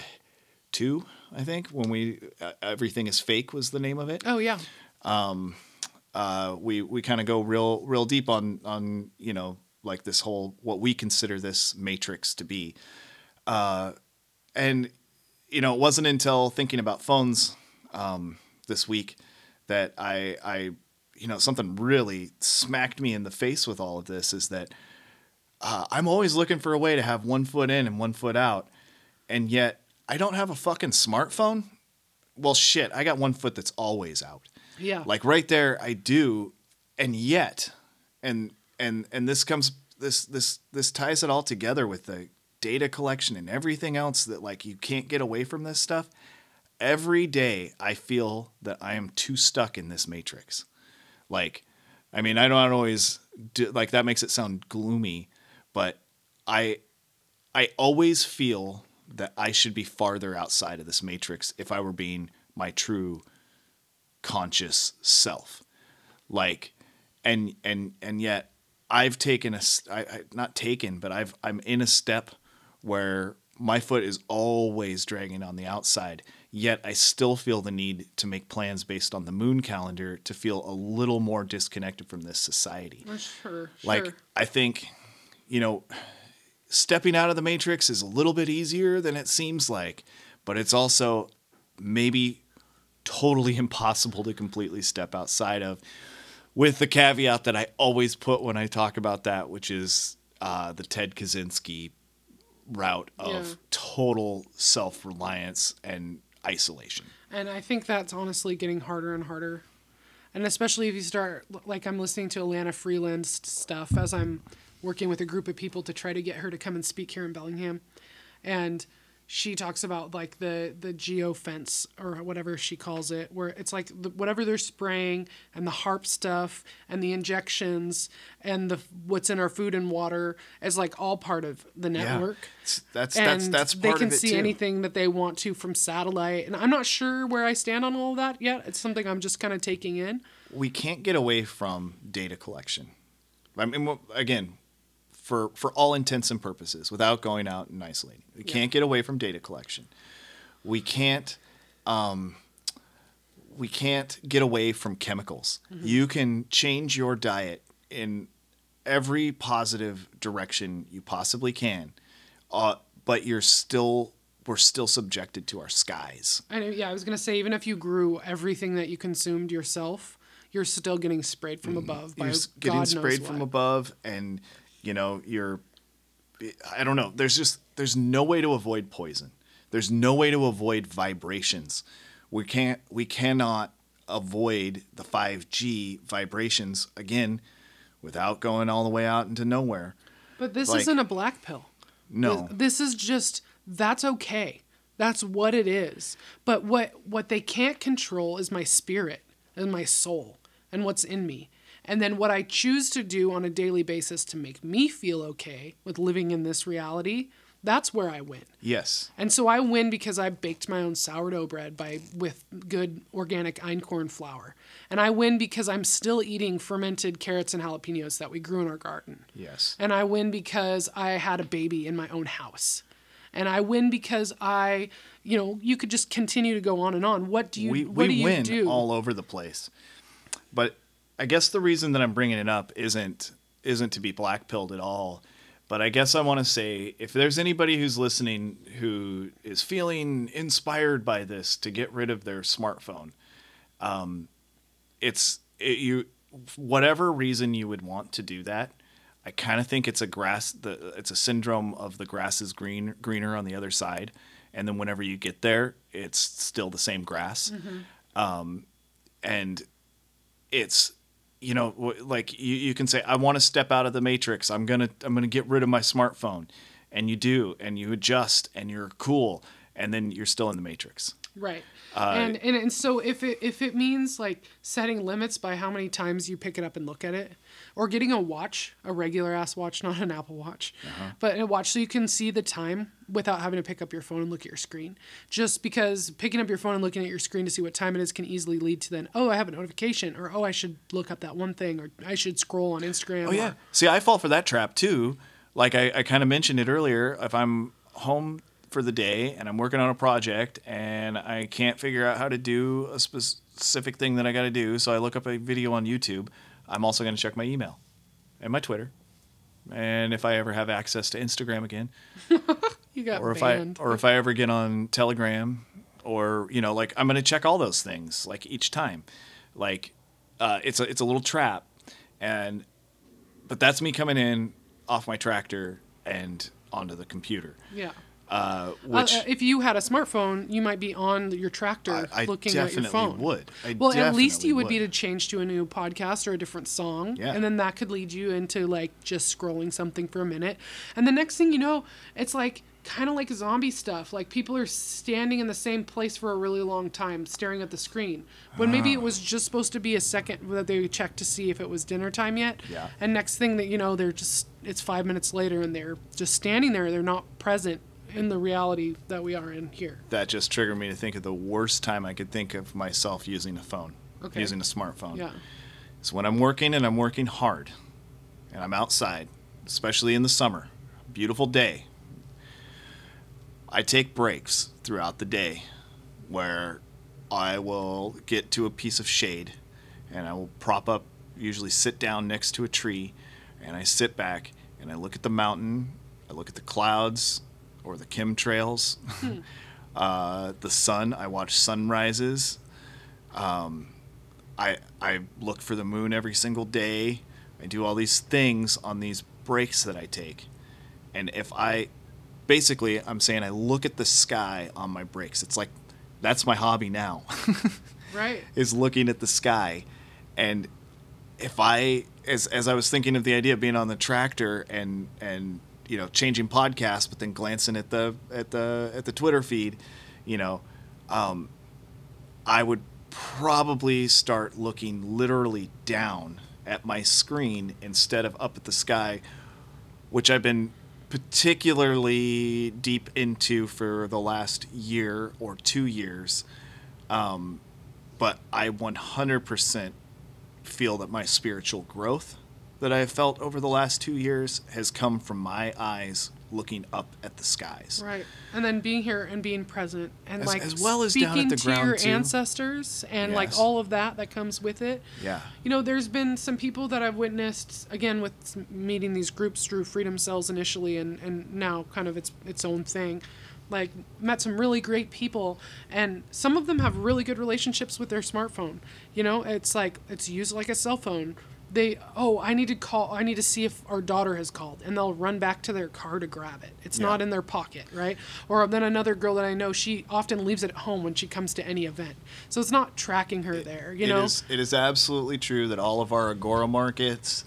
two, I think, when we uh, everything is fake was the name of it. oh yeah. Uh, we we kind of go real real deep on on you know like this whole what we consider this matrix to be, uh, and you know it wasn't until thinking about phones um, this week that I I you know something really smacked me in the face with all of this is that uh, I'm always looking for a way to have one foot in and one foot out, and yet I don't have a fucking smartphone. Well, shit, I got one foot that's always out. Yeah. Like right there, I do, and yet, and and and this comes this this this ties it all together with the data collection and everything else that like you can't get away from this stuff. Every day, I feel that I am too stuck in this matrix. Like, I mean, I don't always do, like that makes it sound gloomy, but I I always feel that I should be farther outside of this matrix if I were being my true conscious self. Like and and and yet I've taken a I, I not taken, but I've I'm in a step where my foot is always dragging on the outside. Yet I still feel the need to make plans based on the moon calendar to feel a little more disconnected from this society. Sure. Sure. Like I think, you know, stepping out of the matrix is a little bit easier than it seems like, but it's also maybe totally <laughs> impossible to completely step outside of. With the caveat that I always put when I talk about that, which is uh, the Ted Kaczynski route of Yeah. total self reliance and isolation. And I think that's honestly getting harder and harder. And especially if you start, like, I'm listening to Elana Freeland's stuff as I'm working with a group of people to try to get her to come and speak here in Bellingham. And she talks about, like, the, the geo fence or whatever she calls it, where it's like the, whatever they're spraying and the HAARP stuff and the injections and the what's in our food and water is, like, all part of the network It's- That's and that's that's they can of it see too. anything that they want to from satellite. And I'm not sure where I stand on all of that yet. It's something I'm just kind of taking in. we can't get away from data collection. I mean, again, for for all intents and purposes, without going out and isolating, we can't get away from data collection. We can't. Um, we can't get away from chemicals. You can change your diet in every positive direction you possibly can, uh, but you're still we're still subjected to our skies. I know, yeah, I was gonna say even if you grew everything that you consumed yourself, you're still getting sprayed from above by you're God getting knows sprayed from above and you know you're i don't know there's just there's no way to avoid poison there's no way to avoid vibrations we can't we cannot avoid the 5g vibrations again without going all the way out into nowhere But this like- isn't a black pill. no This is just that's okay. That's what it is. But what what they can't control is my spirit and my soul and what's in me. And then what I choose to do on a daily basis to make me feel okay with living in this reality, That's where I win. Yes. And so I win because I baked my own sourdough bread by with good organic einkorn flour. And I win because I'm still eating fermented carrots and jalapenos that we grew in our garden. Yes. And I win because I had a baby in my own house. And I win because I, you know, you could just continue to go on and on. What do you we what we do you win do? all over the place. But I guess the reason that I'm bringing it up isn't isn't to be blackpilled at all. But I guess I want to say if there's anybody who's listening who is feeling inspired by this to get rid of their smartphone, um, it's it, you whatever reason you would want to do that. I kind of think it's a grass the it's a syndrome of the grass is green greener on the other side, and then whenever you get there, it's still the same grass, um, and it's you know like you, you can say I want to step out of the matrix. I'm gonna I'm gonna get rid of my smartphone, and you do, and you adjust, and you're cool, and then you're still in the matrix. Right. Uh, and, and and so if it if it means like setting limits by how many times you pick it up and look at it, or getting a watch, a regular ass watch, not an Apple Watch, Uh-huh. but a watch so you can see the time without having to pick up your phone and look at your screen. Just because picking up your phone and looking at your screen to see what time it is can easily lead to then oh I have a notification or oh I should look up that one thing or I should scroll on Instagram. Oh yeah. or- See, I fall for that trap too. Like I, I kind of mentioned it earlier. If I'm home for the day and I'm working on a project and I can't figure out how to do a specific thing that I got to do, so I look up a video on YouTube. I'm also going to check my email and my Twitter. And if I ever have access to Instagram again, <laughs> you got or if banned. I or if I ever get on Telegram, or you know, like I'm gonna check all those things like each time, like uh, it's a it's a little trap, and but that's me coming in off my tractor and onto the computer, yeah. Uh, Uh, which uh, if you had a smartphone, you might be on your tractor I, I looking at your phone. would. I well, at least you would, be to change to a new podcast or a different song, Yeah. and then that could lead you into like just scrolling something for a minute, and the next thing you know, it's like kind of like zombie stuff. Like people are standing in the same place for a really long time, staring at the screen, when maybe Ah. it was just supposed to be a second that they checked to see if it was dinner time yet. Yeah. And next thing that you know, they're just it's five minutes later, and they're just standing there. They're not present in the reality that we are in here. that just triggered me to think of the worst time I could think of myself using a phone, Okay. using a smartphone. Yeah. It's when I'm working and I'm working hard and I'm outside, especially in the summer. Beautiful day. I take breaks throughout the day where I will get to a piece of shade and I will prop up, usually sit down next to a tree, and I sit back and I look at the mountain, I look at the clouds or the chemtrails, <laughs> uh, the sun, I watch sunrises. I I look for the moon every single day. I do all these things on these breaks that I take. And if I basically I'm saying I look at the sky on my breaks. It's like that's my hobby now. <laughs> Right. is looking at the sky. And if I as as I was thinking of the idea of being on the tractor and and you know changing podcasts but then glancing at the at the at the Twitter feed, you know, um, I would probably start looking literally down at my screen instead of up at the sky, which I've been particularly deep into for the last year or two years. Um, but I 100% feel that my spiritual growth that I have felt over the last two years has come from my eyes looking up at the skies. Right. And then being here and being present and As- like as well as down at speaking to your too. ancestors and like all of that that comes with it. Yeah. You know, there's been some people that I've witnessed again with meeting these groups through Freedom Cells initially and and now kind of its its own thing. Like met some really great people and some of them have really good relationships with their smartphone. You know, it's like it's used like a cell phone. They oh, I need to call I need to see if our daughter has called and they'll run back to their car to grab it. It's Yeah. not in their pocket, right? Or then another girl that I know, she often leaves it at home when she comes to any event. So it's not tracking her there, you It know? is- it is absolutely true that all of our Agora markets,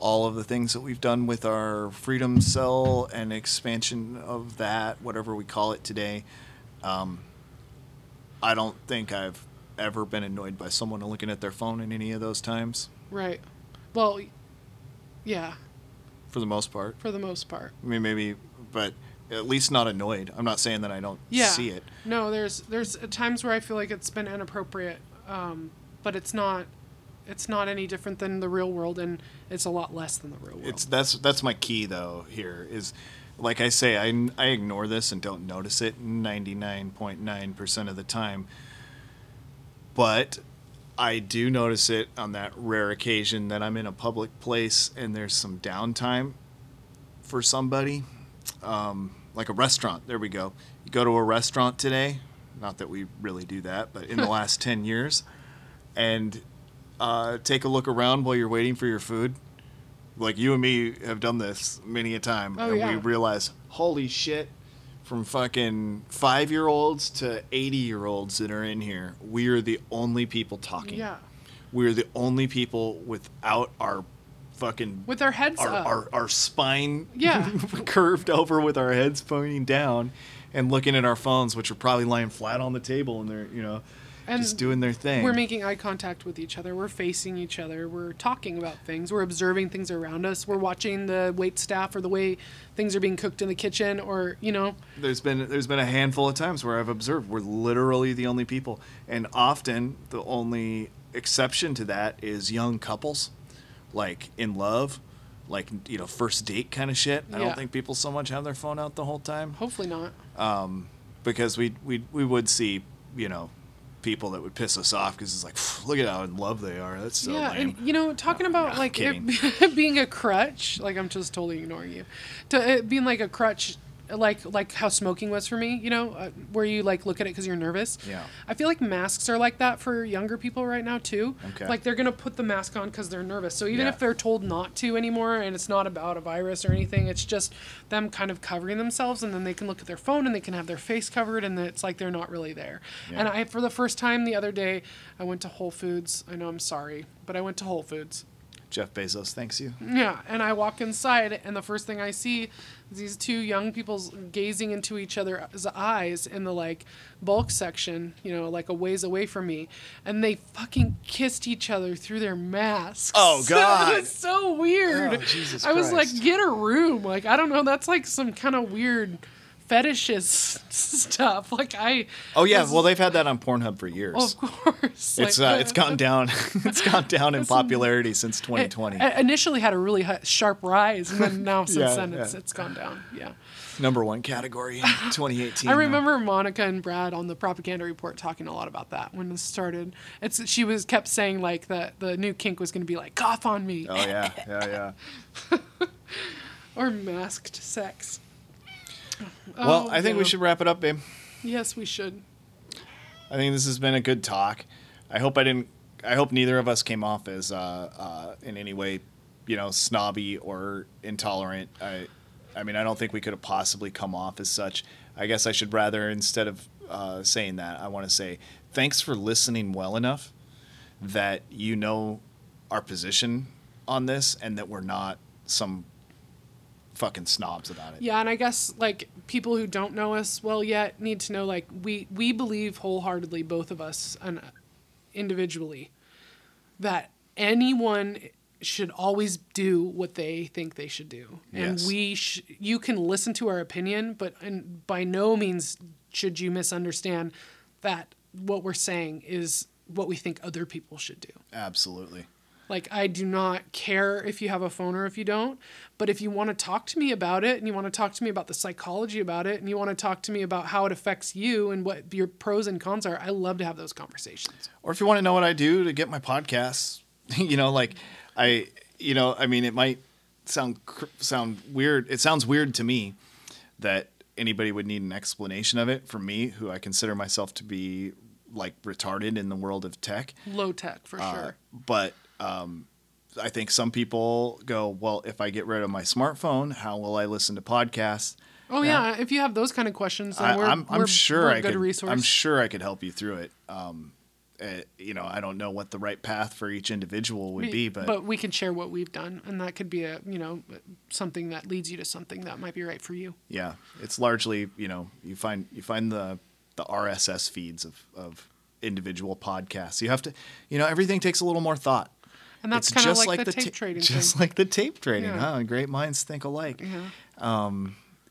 all of the things that we've done with our Freedom Cell and expansion of that, whatever we call it today, um, I don't think I've ever been annoyed by someone looking at their phone in any of those times, Right. Well, yeah, for the most part. for the most part. I mean, maybe, but at least not annoyed. I'm not saying that I don't yeah. see it. No, there's there's times where I feel like it's been inappropriate, um, but it's not. It's not any different than the real world, and it's a lot less than the real world. It's that's that's my key though. Here is, like I say, I I ignore this and don't notice it 99.9 percent of the time. But I do notice it on that rare occasion that I'm in a public place and there's some downtime for somebody, um, like a restaurant. There we go. You go to a restaurant today. Not that we really do that, but in the <laughs> last ten years, and uh, take a look around while you're waiting for your food. Like you and me have done this many a time, Oh, and yeah. we realize, holy shit, from fucking five year olds to 80 year olds that are in here, we are the only people talking. yeah, We're the only people without our fucking. with our heads our, up. our, our spine Yeah. <laughs> curved over with our heads pointing down and looking at our phones, which are probably lying flat on the table and they're, you know, And just doing their thing. We're making eye contact with each other. We're facing each other. We're talking about things. We're observing things around us. We're watching the wait staff or the way things are being cooked in the kitchen, or you know, there's been there's been a handful of times where I've observed we're literally the only people, and often the only exception to that is young couples, like in love, like you know first date kind of shit. I don't think people so much have their phone out the whole time hopefully not. Um, because we we we would see you know people that would piss us off because it's like look at how in love they are. That's so yeah, lame. and you know, talking about no, like it <laughs> being a crutch, like I'm just totally ignoring you, to it being like a crutch, like like how smoking was for me, you know, uh, where you like look at it because you're nervous. Yeah. I feel like masks are like that for younger people right now too. Okay. Like they're gonna put the mask on because they're nervous. So even Yeah. if they're told not to anymore, and it's not about a virus or anything, it's just them kind of covering themselves, and then they can look at their phone and they can have their face covered, and it's like they're not really there. Yeah. And I, for the first time the other day, I went to Whole Foods. I know I'm sorry, but I went to Whole Foods. Jeff Bezos thanks you. Yeah, and I walk inside, and the first thing I see is these two young people gazing into each other's eyes in the like bulk section, you know, like a ways away from me, and they fucking kissed each other through their masks. Oh, <laughs> God. it's so weird. Oh, Jesus I was like, get a room. Like I don't know, that's like some kind of weird fetishist <laughs> stuff. Like I. Oh yeah, was- well they've had that on Pornhub for years. Of course. it's like, uh, it's gone down. <laughs> it's gone down in <laughs> popularity since 2020. It, it initially had a really sharp rise, and then now since Yeah, then it's, yeah. it's gone down. Yeah. Number one category in 2018. I now. remember Monica and Brad on the propaganda report talking a lot about that when this started. It's she was kept saying like that the new kink was going to be like cough on me Oh yeah, yeah, yeah. or masked sex. Well, Oh, I think we should wrap it up, babe. Yes, we should. I think this has been a good talk. I hope I didn't. I hope neither of us came off as uh, uh, in any way, you know, snobby or intolerant. I, I mean, I don't think we could have possibly come off as such. I guess I should rather, instead of uh, saying that, I want to say thanks for listening well enough that you know our position on this and that we're not some fucking snobs about it. Yeah, and I guess like people who don't know us well yet need to know like we we believe wholeheartedly both of us and uh, individually that anyone should always do what they think they should do. And Yes. we sh- you can listen to our opinion, but and by no means should you misunderstand that what we're saying is what we think other people should do. Absolutely. Like, I do not care if you have a phone or if you don't. But if you want to talk to me about it and you want to talk to me about the psychology about it and you want to talk to me about how it affects you and what your pros and cons are, I love to have those conversations. or if you want to know what I do to get my podcasts, <laughs> you know, like I, you know, I mean, it might sound sound weird. It sounds weird to me that anybody would need an explanation of it. For me, who I consider myself to be like retarded in the world of tech, Low tech, for Uh, sure. but um, I think some people go, well, if I get rid of my smartphone, how will I listen to podcasts? Oh, yeah. If you have those kind of questions, then I, we're, I'm, I'm we're, sure we're I could. resource. I'm sure I could help you through it. Um, uh, you know, I don't know what the right path for each individual would be, but, we can share what we've done, and that could be a you know something that leads you to something that might be right for you. yeah, it's largely you know you find you find the the RSS feeds of of individual podcasts. You have to, you know, everything takes a little more thought. And that's It's kind of just like, the, ta- tape trading Just thing. like the tape trading, Yeah. huh? Great minds think alike. yeah.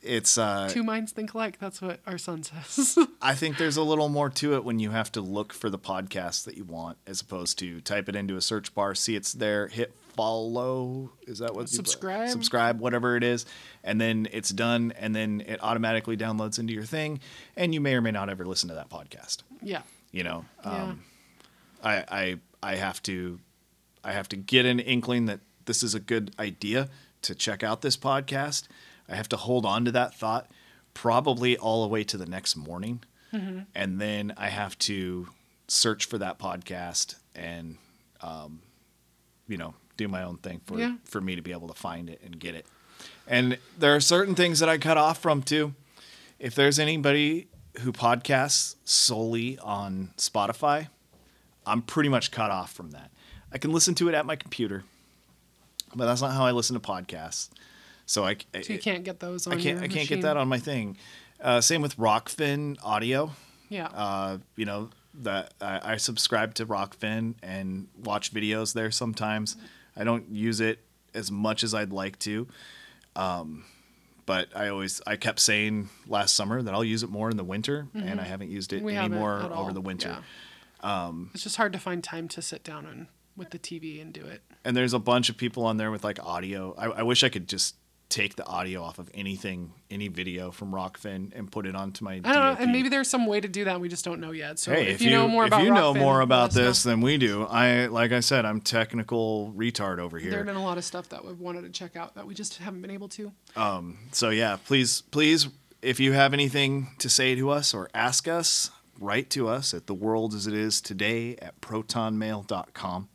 it's uh, Two minds think alike. That's what our son says. <laughs> I think there's a little more to it when you have to look for the podcast that you want as opposed to type it into a search bar, see it's there, hit follow. Is that what you- Subscribe. subscribe, whatever it is, and then it's done, and then it automatically downloads into your thing, and you may or may not ever listen to that podcast. yeah. You know, Yeah. um, I I I have to I have to get an inkling that this is a good idea to check out this podcast. I have to hold on to that thought probably all the way to the next morning. Mm-hmm. And then I have to search for that podcast and um, you know, do my own thing for Yeah. for me to be able to find it and get it. And there are certain things that I cut off from too. If there's anybody who podcasts solely on Spotify, I'm pretty much cut off from that. I can listen to it at my computer, but that's not how I listen to podcasts. So I, So you can't get those on I can't I can't machine. get that on my thing. Uh, same with Rokfin Audio. Yeah. Uh, you know that I, I subscribe to Rokfin and watch videos there sometimes. I don't use it as much as I'd like to. Um, but I always I kept saying last summer that I'll use it more in the winter, and I haven't used it Mm-hmm. we anymore over the winter. Yeah. Um, it's just hard to find time to sit down and with the TV and do it. and there's a bunch of people on there with like audio. I, I wish I could just take the audio off of anything, any video from Rokfin, and put it onto my. I don't know, and maybe there's some way to do that we just don't know yet. So Hey, if, you, know more if about you know Rokfin, more about us know. this than we do, I like I said, I'm technical retard over here. there here. have been a lot of stuff that we've wanted to check out that we just haven't been able to. Um. So yeah, please, please, if you have anything to say to us or ask us, write to us at the world as it is today at protonmail.com.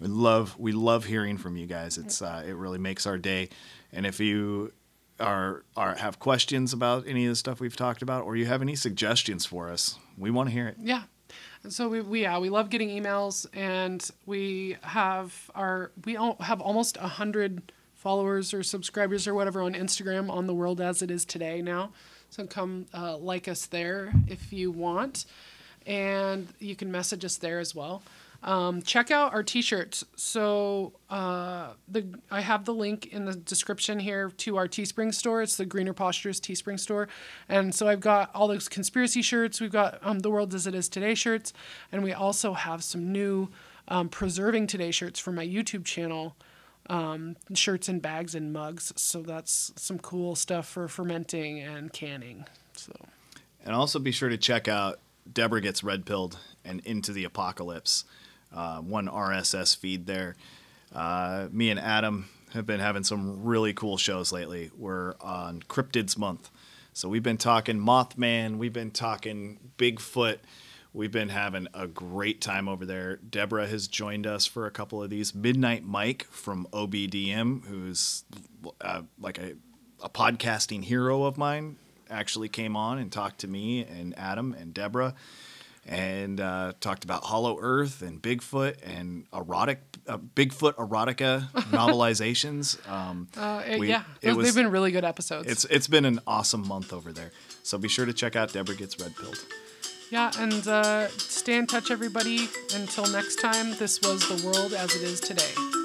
We love we love hearing from you guys. It's uh, it really makes our day. And if you are are have questions about any of the stuff we've talked about, or you have any suggestions for us, we want to hear it. Yeah. So we, we yeah we love getting emails and we have our we have almost a hundred followers or subscribers or whatever on Instagram on the world as it is today now. So come uh, like us there if you want, and you can message us there as well. Um, check out our t-shirts. So uh, the I have the link in the description here to our Teespring store. It's the Greener Postures Teespring store, and so I've got all those conspiracy shirts. We've got um, the world as it is today shirts, and we also have some new um, preserving today shirts for my YouTube channel. Um, shirts and bags and mugs. So that's some cool stuff for fermenting and canning. So And also be sure to check out Deborah Gets Red Pilled and Into the Apocalypse, uh, one RSS feed there. Uh, me and Adam have been having some really cool shows lately. We're on Cryptids Month. So we've been talking Mothman, we've been talking Bigfoot. We've been having a great time over there. Deborah has joined us for a couple of these. Midnight Mike from OBDM, who's uh, like a, a podcasting hero of mine, actually came on and talked to me and Adam and Deborah and uh, talked about Hollow Earth and Bigfoot and erotic uh, Bigfoot erotica <laughs> novelizations. Um, uh, it- we- yeah, those, was- they've been really good episodes. it's it's been an awesome month over there. So be sure to check out Deborah Gets Red Pilled. Yeah, and uh, stay in touch, everybody. Until next time, this was the world as it is today.